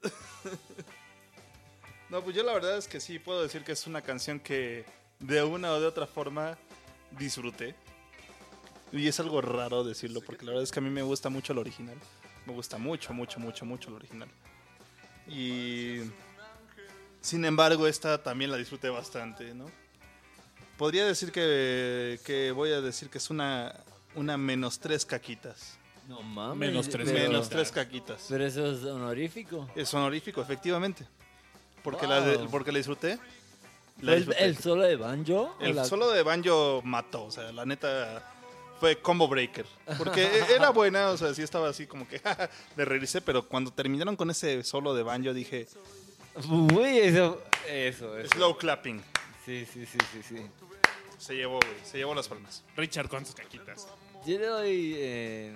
S1: No, pues yo la verdad es que sí, puedo decir que es una canción que de una o de otra forma disfruté. Y es algo raro decirlo, porque la verdad es que a mí me gusta mucho el original. Me gusta mucho, mucho, mucho, mucho el original. Y... Sin embargo, esta también la disfruté bastante, ¿no? Podría decir que, que voy a decir que es una, una menos tres caquitas.
S3: No mames.
S2: Menos tres,
S3: pero-
S1: Menos tres caquitas.
S3: Pero eso es honorífico.
S1: Es honorífico, efectivamente. Porque, la, porque la disfruté. La
S3: ¿El,
S1: disfruté.
S3: el solo de banjo?
S1: El
S3: la-
S1: solo de Banjo mató, o sea, la neta fue combo breaker. Porque era buena, o sea, sí estaba así como que de reírse, pero cuando terminaron con ese solo de Banjo dije,
S3: Uy, eso, eso, eso.
S1: slow clapping.
S3: Sí, sí, sí, sí, sí.
S1: Se llevó, güey, se llevó las palmas.
S2: Richard, ¿cuántas caquitas?
S3: Yo le doy. eh,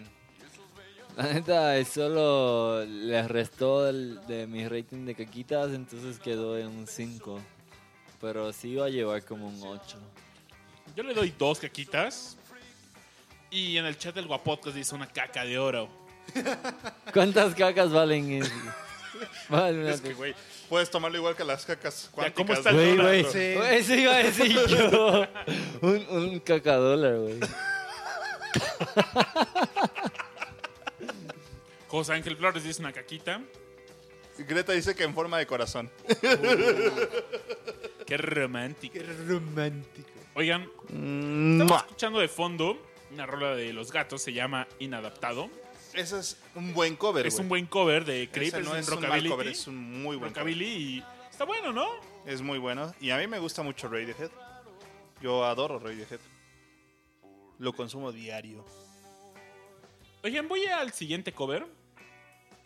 S3: la neta, solo les restó de mi rating de caquitas, entonces quedó en un 5. Pero sí iba a llevar como un 8.
S2: Yo le doy dos caquitas. Y en el chat del Guapodcast dice una caca de oro.
S3: ¿Cuántas cacas valen eso? Vale,
S1: Es que, güey, puedes tomarlo igual que las cacas
S2: Ya. ¿cómo está el
S3: Güey,
S2: dólar,
S3: güey.
S2: bro?
S4: Sí.
S3: Güey, Eso iba a decir yo. un, un cacadólar, güey.
S2: José Ángel Flores dice una caquita.
S1: Greta dice que en forma de corazón.
S2: Qué romántico.
S4: Qué romántico.
S2: Oigan,
S1: Mua.
S2: estamos escuchando de fondo una rola de los gatos, se llama Inadaptado.
S1: Ese es un buen cover,
S2: Es
S1: güey.
S2: un buen cover de
S1: Ese
S2: Creepers
S1: no es un mal
S2: Rockabilly.
S1: cover, es un muy buen cover.
S2: Rockabilly y está bueno, ¿no?
S1: Es muy bueno. Y a mí me gusta mucho Radiohead. Yo adoro Radiohead. Lo consumo diario.
S2: Oigan, voy al siguiente cover.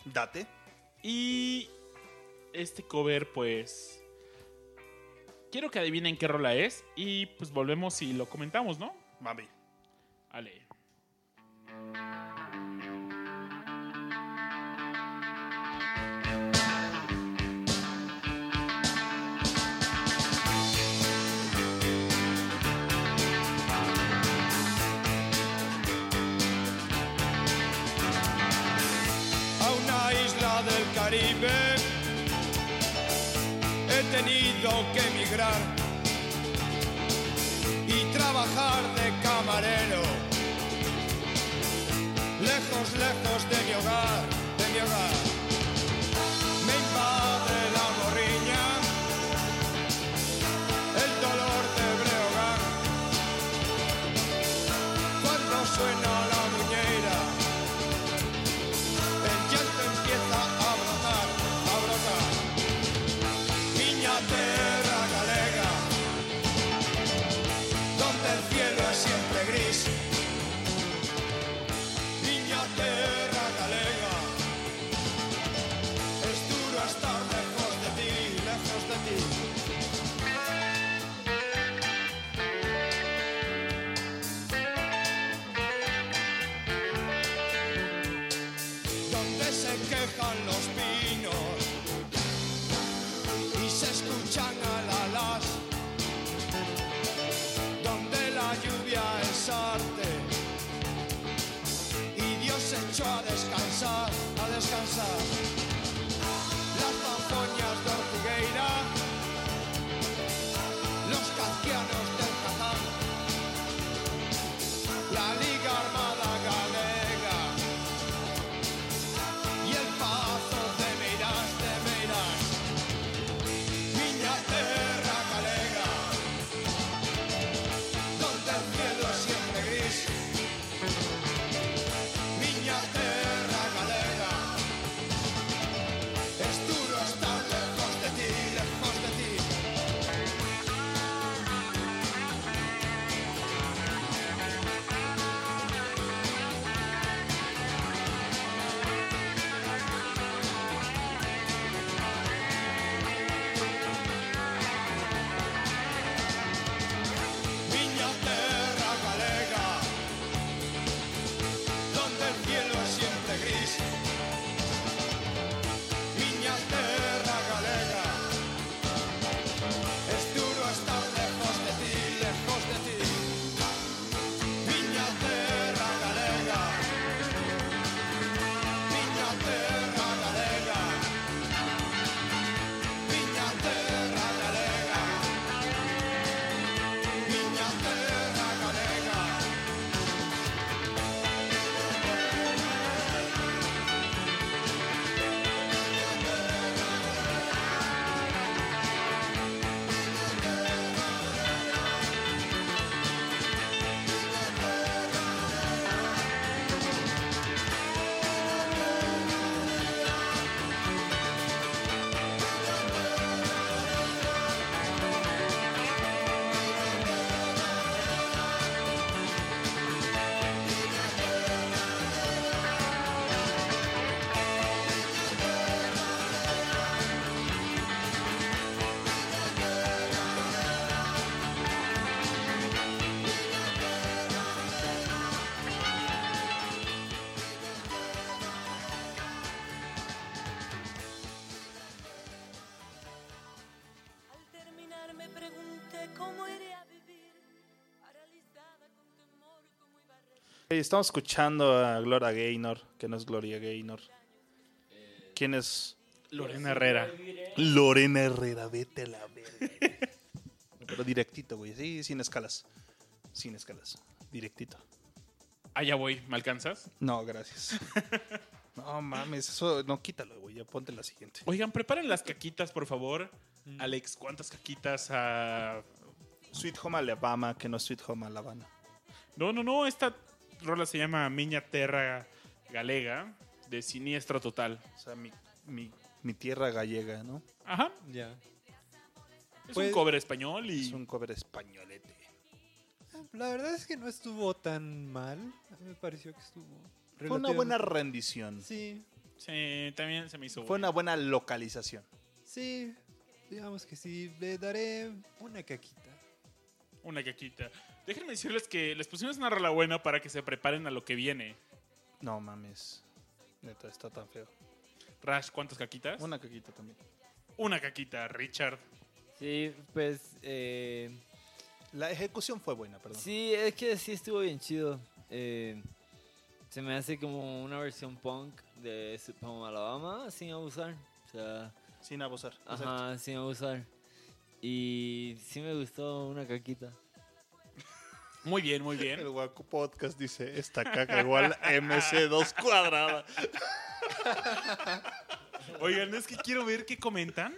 S1: Date.
S2: Y este cover, pues. Quiero que adivinen qué rola es. Y pues volvemos y lo comentamos, ¿no?
S1: Mami.
S2: Ale.
S8: Tenido que emigrar y trabajar
S1: Estamos escuchando a Gloria Gaynor, que no es Gloria Gaynor. ¿Quién es?
S2: Lorena Herrera.
S1: Lorena Herrera, vete a la verga. Pero directito, güey. Sí, sin escalas. Sin escalas. Directito.
S2: Allá voy, ¿me alcanzas?
S1: No, gracias. No mames, eso no quítalo, güey. Ya ponte la siguiente.
S2: Oigan, preparen las caquitas, por favor. Alex, ¿cuántas caquitas a...?
S1: Sweet Home Alabama, que no es Sweet Home Alabama.
S2: No, no, no, esta rola se llama Miña Terra Galega, de Siniestro Total.
S1: O sea, mi, mi, mi tierra gallega, ¿no?
S2: Ajá,
S4: Ya.
S2: es
S4: Pues-
S2: un cover español y...
S1: Es un cover españolete.
S4: La verdad es que no estuvo tan mal. A mí me pareció que estuvo.
S1: Fue una buena rendición.
S4: Sí,
S2: Sí, también se me hizo
S1: Fue una buena localización.
S4: sí. Digamos que sí. Le daré una caquita.
S2: una caquita. Déjenme decirles que les pusimos una rola buena para que se preparen a lo que viene.
S1: No mames. Neta, está tan feo.
S2: Rash, ¿cuántas caquitas?
S1: Una caquita también.
S2: Una caquita, Richard.
S3: Sí, pues. Eh,
S1: La ejecución fue buena, perdón.
S3: sí, es que sí estuvo bien chido. Eh, se me hace como una versión punk de Home Alabama sin abusar. O sea,
S1: Sin abusar. Exacto.
S3: ajá, sin abusar. Y sí me gustó una caquita.
S2: Muy bien, muy
S1: El
S2: bien.
S1: Waco Podcast dice, esta caca igual MC2 cuadrada.
S2: Oigan, es que quiero ver qué comentan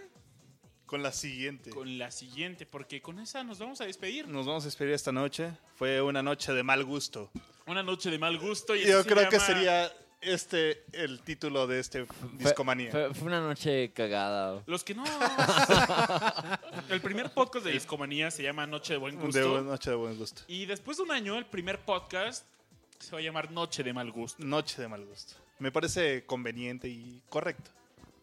S1: Con la siguiente.
S2: con la siguiente, porque con esa nos vamos a despedir.
S1: Nos vamos a despedir esta noche. Fue una noche de mal gusto.
S2: Una noche de mal gusto. Y
S1: Yo creo que sería este el título de este Discomanía.
S3: Fue, fue una noche cagada.
S2: Los que no. el primer podcast de Discomanía se llama Noche de Buen Gusto.
S1: De noche de buen gusto.
S2: Y después de un año, el primer podcast se va a llamar Noche de Mal Gusto.
S1: Noche de mal gusto. Me parece conveniente y correcto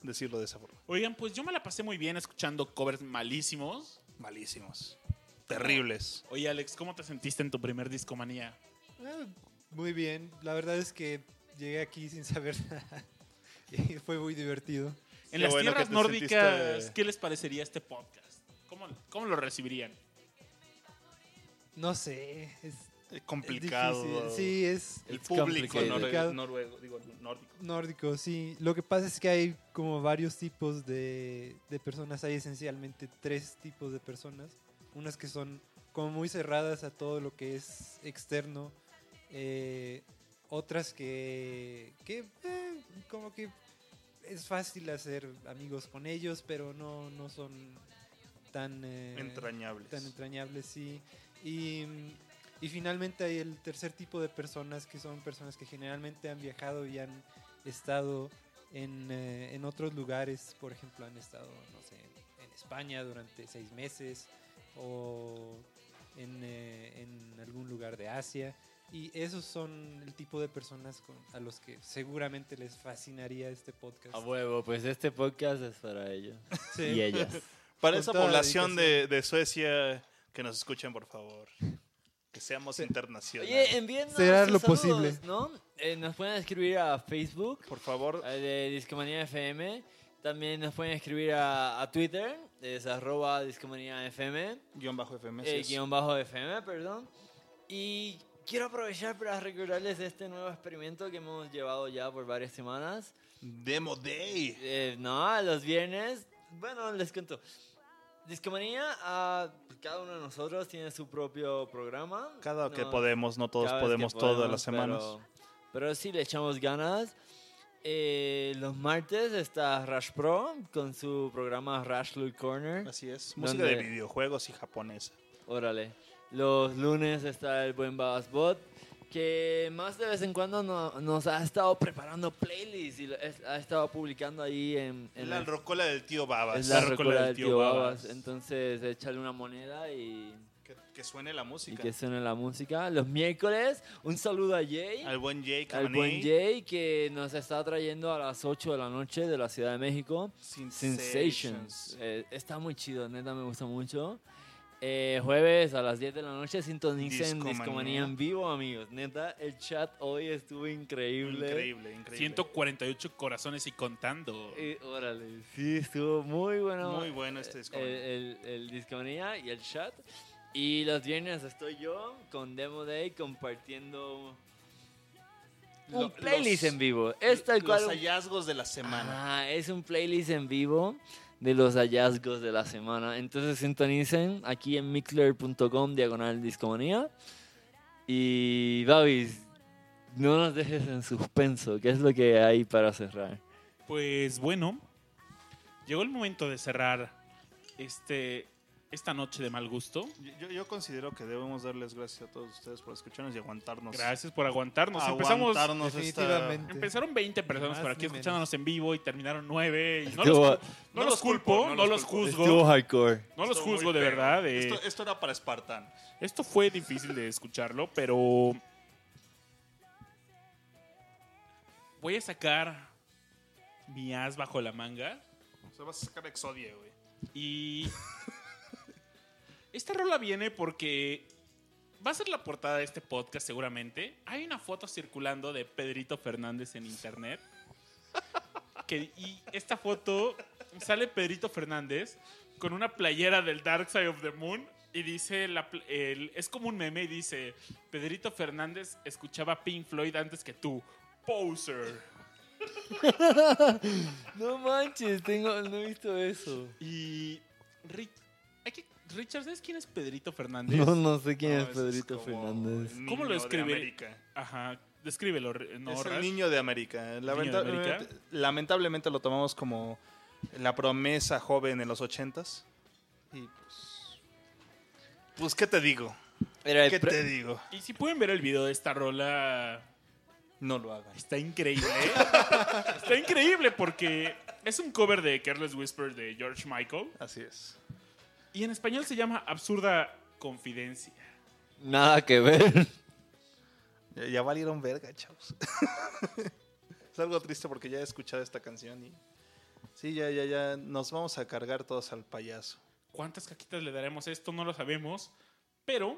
S1: decirlo de esa forma.
S2: Oigan, pues yo me la pasé muy bien escuchando covers malísimos.
S1: Malísimos. Terribles.
S2: Oye, Alex, ¿cómo te sentiste en tu primer Discomanía?
S4: Ah, muy bien. La verdad es que llegué aquí sin saber nada. Y fue muy divertido.
S2: En
S1: Qué
S2: las
S1: bueno
S2: tierras nórdicas,
S1: sentiste-
S2: ¿qué les parecería este podcast? ¿Cómo, cómo lo recibirían?
S4: No sé. Es, es
S1: Complicado.
S4: difícil. Sí, es
S1: El
S3: It's
S1: público noruego, digo, nórdico.
S4: nórdico, sí. Lo que pasa es que hay como varios tipos de, de personas. Hay esencialmente tres tipos de personas. Unas que son como muy cerradas a todo lo que es externo. eh, otras que, que eh, como que es fácil hacer amigos con ellos, pero no, no son tan... eh,
S1: Entrañables.
S4: tan entrañables, sí. Y, y finalmente hay el tercer tipo de personas que son personas que generalmente han viajado y han estado en, eh, en otros lugares, por ejemplo, han estado, no sé, en España durante seis meses o en, eh, en algún lugar de Asia. Y esos son el tipo de personas con- a los que seguramente les fascinaría este podcast.
S3: A huevo, pues este podcast es para ellos.
S4: Sí.
S3: Y ellas.
S1: Para
S4: Con
S1: esa población de, de Suecia, que nos escuchen, por favor. Que seamos internacionales.
S3: Oye, envíennos
S4: Será lo
S3: saludos,
S4: posible.
S3: ¿no? Eh, nos pueden escribir a Facebook
S1: por favor,
S3: eh, de Discomanía FM. También nos pueden escribir a, a Twitter, es arroba Discomanía FM,
S1: guion bajo FM.
S3: eh, guion bajo FM, perdón. Y quiero aprovechar para recordarles este nuevo experimento que hemos llevado ya por varias semanas.
S1: Demo Day.
S3: Eh, no, los viernes. Bueno, les cuento. Discomanía, ah, cada uno de nosotros tiene su propio programa.
S1: Cada que
S3: No,
S1: podemos, no todos
S3: que
S1: podemos todas
S3: podemos,
S1: las semanas.
S3: Pero, pero sí le echamos ganas. Eh, los martes está Rush Pro con su programa Rush Loot Corner.
S1: Así es. Música de videojuegos y japonesa.
S3: Órale. Los lunes está el buen Babasbot, que más de vez en cuando no- nos ha estado preparando playlists y es- ha estado publicando ahí en, en
S1: la
S3: el-
S1: rocola del tío Babas.
S3: es la
S2: La rocola
S3: rocola
S2: del
S3: del
S2: tío
S3: tío
S2: Babas.
S3: Babas. Entonces, échale una moneda y,
S1: Que, que suene la
S3: y
S1: música.
S3: que suene la música. Los miércoles, un saludo a Jay.
S1: Al buen Jay
S3: al buen Jay que nos está trayendo a las 8 de la noche de la Ciudad de México.
S1: Sensations.
S3: Sensations. Eh, está muy chido, neta, me gusta mucho.
S5: Eh, jueves a las 10 de la noche sintonicen
S1: Discomanía.
S5: Discomanía en vivo, amigos. Neta, el chat hoy estuvo increíble.
S1: Increíble, increíble.
S2: 148 corazones y contando.
S5: Eh, órale, sí, estuvo muy bueno.
S1: Muy bueno este
S5: el,
S1: Discomanía.
S5: el, el Discomanía y el chat. Y los viernes estoy yo con Demo Day compartiendo un
S1: Lo-
S5: playlist
S1: los-
S5: en vivo. Es tal
S1: Los
S5: cual. un-
S1: hallazgos de la semana.
S5: Ah, es un playlist en vivo de los hallazgos de la semana. Entonces sintonicen aquí en mixler.com diagonal discomanía. Y Babis, no nos dejes en suspenso. ¿Qué es lo que hay para cerrar?
S2: Pues bueno, llegó el momento de cerrar este, esta noche de mal gusto.
S1: Yo, yo considero que debemos darles gracias a todos ustedes por escucharnos y aguantarnos.
S2: Gracias por aguantarnos. Empezamos,
S1: Aguantarnos esta-
S4: Definitivamente.
S2: empezaron 20
S4: Ni
S2: personas por aquí escuchándonos en vivo y terminaron 9. Y no,
S5: Estuvo-
S2: los, no los culpo, no los
S5: Estuvo
S2: juzgo.
S5: hardcore.
S2: No los
S1: Estuvo
S2: juzgo de verdad. eh.
S1: Esto, esto era para espartanos.
S2: Esto fue difícil de escucharlo, pero voy a sacar mi as bajo la manga
S1: O sea, vas a sacar Exodia, güey.
S2: y esta rola viene porque va a ser la portada de este podcast seguramente. Hay una foto circulando de Pedrito Fernández en internet. Que, y esta foto sale Pedrito Fernández con una playera del Dark Side of the Moon y dice, la el- es como un meme y dice, Pedrito Fernández escuchaba Pink Floyd antes que tú. Poser.
S5: No manches, tengo, no he visto eso.
S2: Y Ri- hay que- Richard, ¿sabes quién es Pedrito Fernández?
S5: No, no sé quién
S1: No,
S5: es Pedrito
S1: como
S5: Fernández.
S2: ¿Cómo lo
S1: niño de
S2: escribe?
S1: América.
S2: Ajá, descríbelo. No,
S1: es el niño de América.
S2: de
S1: Lamentablemente,
S2: América?
S1: lamentablemente lo tomamos como la promesa joven en los ochentas. Y pues... Pues, ¿qué te digo?
S5: Era el
S1: ¿Qué te digo?
S2: Y si pueden ver el video de esta rola,
S1: No lo hagan.
S2: está increíble. está increíble porque es un cover de Careless Whisper de George Michael.
S1: Así es.
S2: Y en español se llama Absurda Confidencia.
S5: Nada que ver.
S1: Ya, ya valieron verga, chavos. es algo triste porque ya he escuchado esta canción y... Sí, ya, ya, ya. Nos vamos a cargar todos al payaso.
S2: ¿Cuántas caquitas le daremos a esto? No lo sabemos. Pero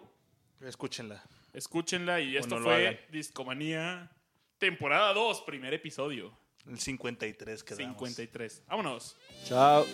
S1: Escúchenla.
S2: escúchenla y esto
S1: no
S2: fue. Discomanía, temporada 2, primer episodio.
S1: El 53 quedamos.
S2: 53. Vámonos.
S5: Chao.